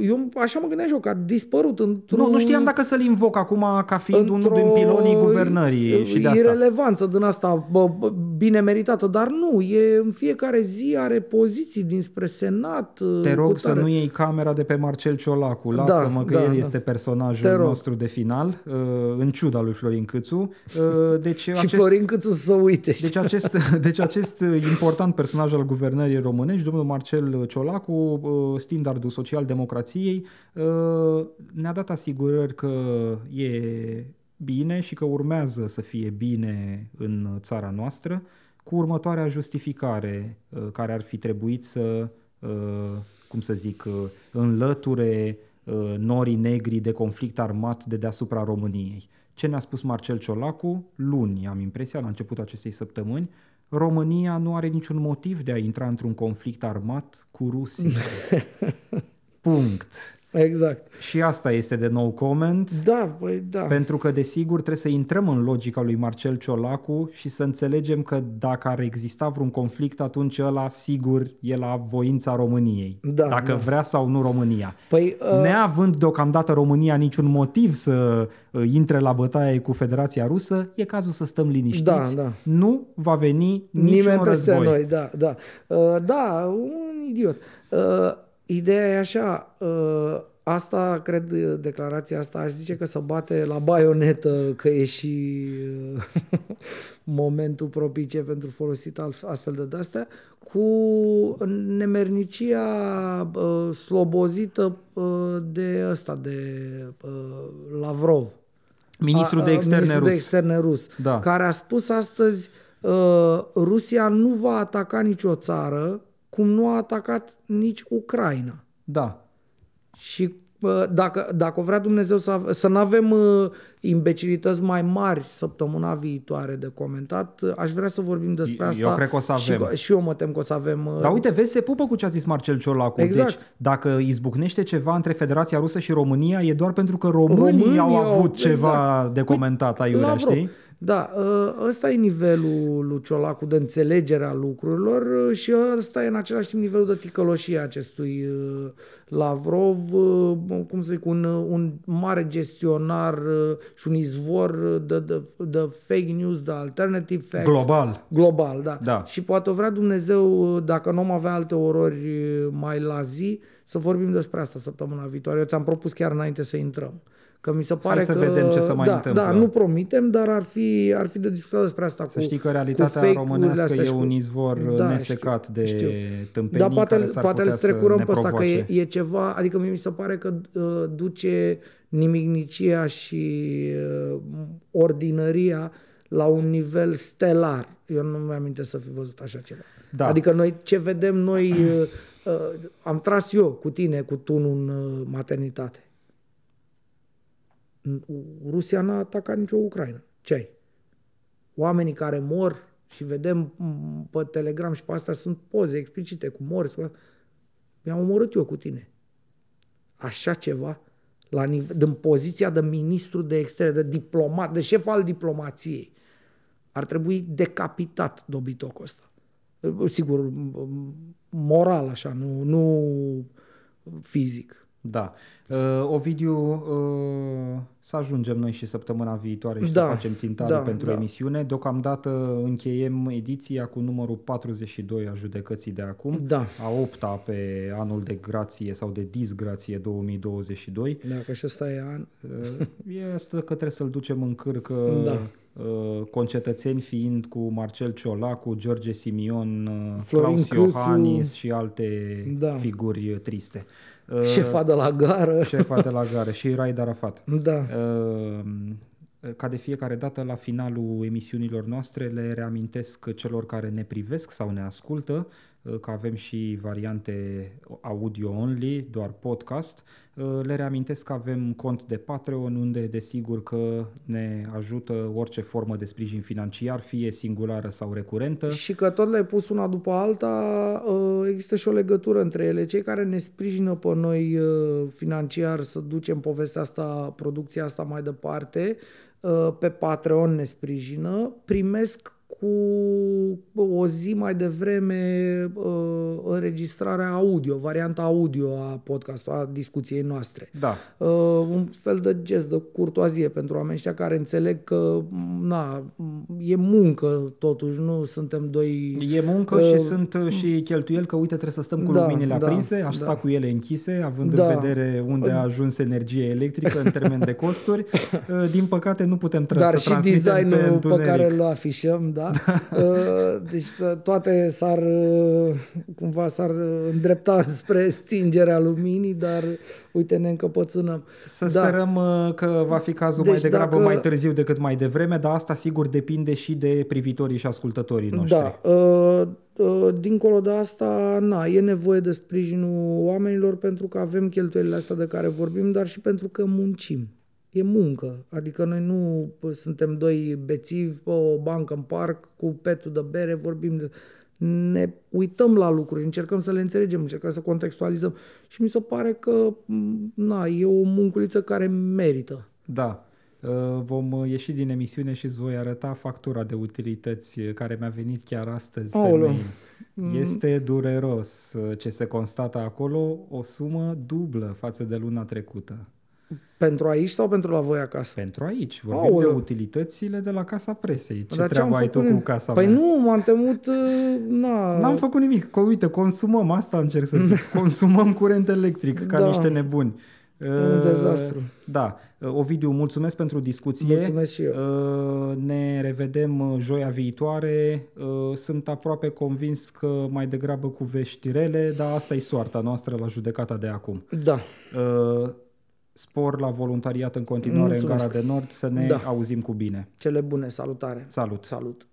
Eu așa mă gândeam și eu, că a dispărut într-un... Nu, nu știam dacă să-l invoc acum ca fiind unul din pilonii guvernării și de asta. Irelevanță din asta bă, bă, bine meritată, dar nu, e în fiecare zi are poziții dinspre Senat. Te cu rog să tare- nu iei camera de pe Marcel Ciolacu. Lasă-mă că da, el da. este Te personajul rog. nostru de final, uh, în ciuda lui Florin Câțu. Uh, Deci Și acest, Florin Câțu să uite. știi? deci, acest, deci acest important personaj al guvernării românești, domnul Marcel Ciolacu, uh, standardul social-democrației, uh, ne-a dat asigurări că e bine și că urmează să fie bine în țara noastră, cu următoarea justificare uh, care ar fi trebuit să, uh, cum să zic, uh, înlăture uh, norii negri de conflict armat de deasupra României. Ce ne-a spus Marcel Ciolacu? Luni, am impresia, la începutul acestei săptămâni, România nu are niciun motiv de a intra într-un conflict armat cu Rusia. Punct. Exact. Și asta este de nou comment. Da, păi da. Pentru că, desigur, trebuie să intrăm în logica lui Marcel Ciolacu și să înțelegem că dacă ar exista vreun conflict, atunci ăla, sigur, e la voința României. Da, dacă da. vrea sau nu România. Păi, uh, Neavând deocamdată România niciun motiv să uh, intre la bătaie cu Federația Rusă, e cazul să stăm liniștiți. Da, da. Nu va veni niciun nimeni peste război. noi, da, da. Uh, da, un idiot. Uh, ideea e așa, uh, asta, cred, declarația asta, aș zice că se bate la baionetă, că e și uh, momentul propice pentru folosit al- astfel de de-astea, cu nemernicia uh, slobozită uh, de ăsta, de uh, Lavrov. Ministrul A- de a- externe ministrul rus. de externe rus, Da. care a spus astăzi uh, Rusia nu va ataca nicio țară cum nu a atacat nici Ucraina. Da. Și uh, dacă, dacă vrea Dumnezeu să, ave- să nu avem uh, imbecilități mai mari săptămâna viitoare de comentat, uh, aș vrea să vorbim despre Eu asta. cred că o să Și, avem. și eu mă tem că o să avem... uh, Dar uite, vezi, se pupă cu ce a zis Marcel Ciolacu. Exact. Deci, dacă izbucnește ceva între Federația Rusă și România, e doar pentru că românii, Românii au au- avut ceva exact. de comentat, aiurea, Lavrov. știi? Da, ă, ăsta e nivelul lui Ciolacu de înțelegere a lucrurilor ă, și ăsta e în același timp nivelul de ticăloșie a acestui ă, Lavrov, ă, cum să zic, un, un mare gestionar ă, și un izvor de, de, de fake news, de alternative facts. Global. Global, da. Da. Și poate vrea Dumnezeu, dacă nu am avea alte orori mai la zi, să vorbim despre asta săptămâna viitoare. Eu ți-am propus chiar înainte să intrăm. Că mi se pare să că... vedem ce se mai da, întâmplă. Da, nu promitem, dar ar fi, ar fi de discutat despre asta Să cu știi că cu realitatea fake-urile românească astea e și cu- un izvor Da, nesecat știu, de știu. tâmpenii Dar poate, care s-ar poate îl putea să strecurăm ne pe ăsta, că e, provoace. e ceva, adică mie mi se pare că uh, duce nimicnicia și uh, ordinăria la un nivel stelar. Eu nu mi aminte să fi văzut așa ceva. Da. Adică noi, ce vedem noi, uh, uh, am tras eu cu tine, cu tunul în uh, maternitate. Rusia n-a atacat nicio Ucraina. Ce ai? Oamenii care mor și vedem m, pe Telegram și pe astea sunt poze explicite cu morți. cu- Mi-am omorât eu cu tine. Așa ceva, la nive- din poziția de ministru de externe, de diplomat, de șef al diplomației. Ar trebui decapitat dobitocul ăsta. Sigur, moral așa, nu, nu fizic. Da. Uh, Ovidiu, uh, să ajungem noi și săptămâna viitoare și Da, să facem țintare da, pentru da. emisiune. Deocamdată încheiem ediția cu numărul 42 a judecății de acum, Da. a opta pe anul de grație sau de disgrație 2022. Dacă și ăsta e an. Uh, Este că trebuie să-l ducem în cârcă Da. uh, concetățeni fiind cu Marcel Ciolacu, George Simion, uh, Florin Claus Câțu. Iohannis și alte Da. figuri triste. Uh, Șefa de la gară. Șefa de la gară și Raed Arafat. Da. Uh, Ca de fiecare dată, la finalul emisiunilor noastre, le reamintesc celor care ne privesc sau ne ascultă uh, că avem și variante audio only, doar podcast. Uh, Le reamintesc că avem cont de Patreon, unde desigur că ne ajută orice formă de sprijin financiar, fie singulară sau recurentă. Și că tot le-ai pus una după alta, uh, există și o legătură între ele. Cei care ne sprijină pe noi uh, financiar să ducem povestea asta, producția asta mai departe, uh, pe Patreon ne sprijină, primesc cu o zi mai devreme uh, înregistrarea audio, varianta audio a podcastului, a discuției noastre. Da, Uh, un fel de gest de curtoazie pentru oamenii ăștia care înțeleg că na, e muncă totuși, nu suntem doi... E muncă și sunt uh, și cheltuieli că uite trebuie să stăm cu Da, luminile da, aprinse, aș da. sta cu ele închise, având Da. în vedere unde a ajuns energie electrică în termen de costuri. Uh, Din păcate nu putem tra- Dar să și transmitem pe designul pe întuneric. care îl afișăm, da? Uh, Deci to- toate s-ar, uh, cumva s-ar uh, îndrepta spre stingerea luminii, dar uite ne încăpățânăm. Să sperăm uh, că va fi cazul Deci mai degrabă dacă- mai târziu decât mai devreme, dar asta sigur depinde și de privitorii și ascultătorii noștri. Da, uh, uh, dincolo de asta, na, e nevoie de sprijinul oamenilor pentru că avem cheltuielile astea de care vorbim, dar și pentru că muncim. E muncă. Adică noi nu pă, suntem doi bețivi pe o bancă în parc cu petul de bere, vorbim de... Ne uităm la lucruri, încercăm să le înțelegem, încercăm să contextualizăm și mi se pare că m, na, e o munculiță care merită. Da. Uh, Vom uh, ieși din emisiune și îți voi arăta factura de utilități uh, care mi-a venit chiar astăzi Aoleu. pe mail. Este dureros uh, ce se constată acolo, o sumă dublă față de luna trecută. Pentru aici sau pentru la voi acasă? Pentru aici, vorbim Aoleu. de utilitățile de la Casa Presei. Ce Dar treabă am ai tu făcut? cu casa Păi mea? nu, m-am temut, uh, na... N-am făcut nimic, că uite, consumăm, asta încerc să zic, consumăm curent electric ca Da. niște nebuni. Un Uh, dezastru. Da. Uh, Ovidiu, mulțumesc pentru discuție. Mulțumesc și eu. Uh, Ne revedem uh, joia viitoare. Uh, Sunt aproape convins că mai degrabă cu vești rele, dar asta e soarta noastră la judecata de acum. Da, Uh, Spor la voluntariat în continuare Mulțumesc. în Gara de Nord, să ne Da. auzim cu bine. cele bune, salutare. Salut! Salut.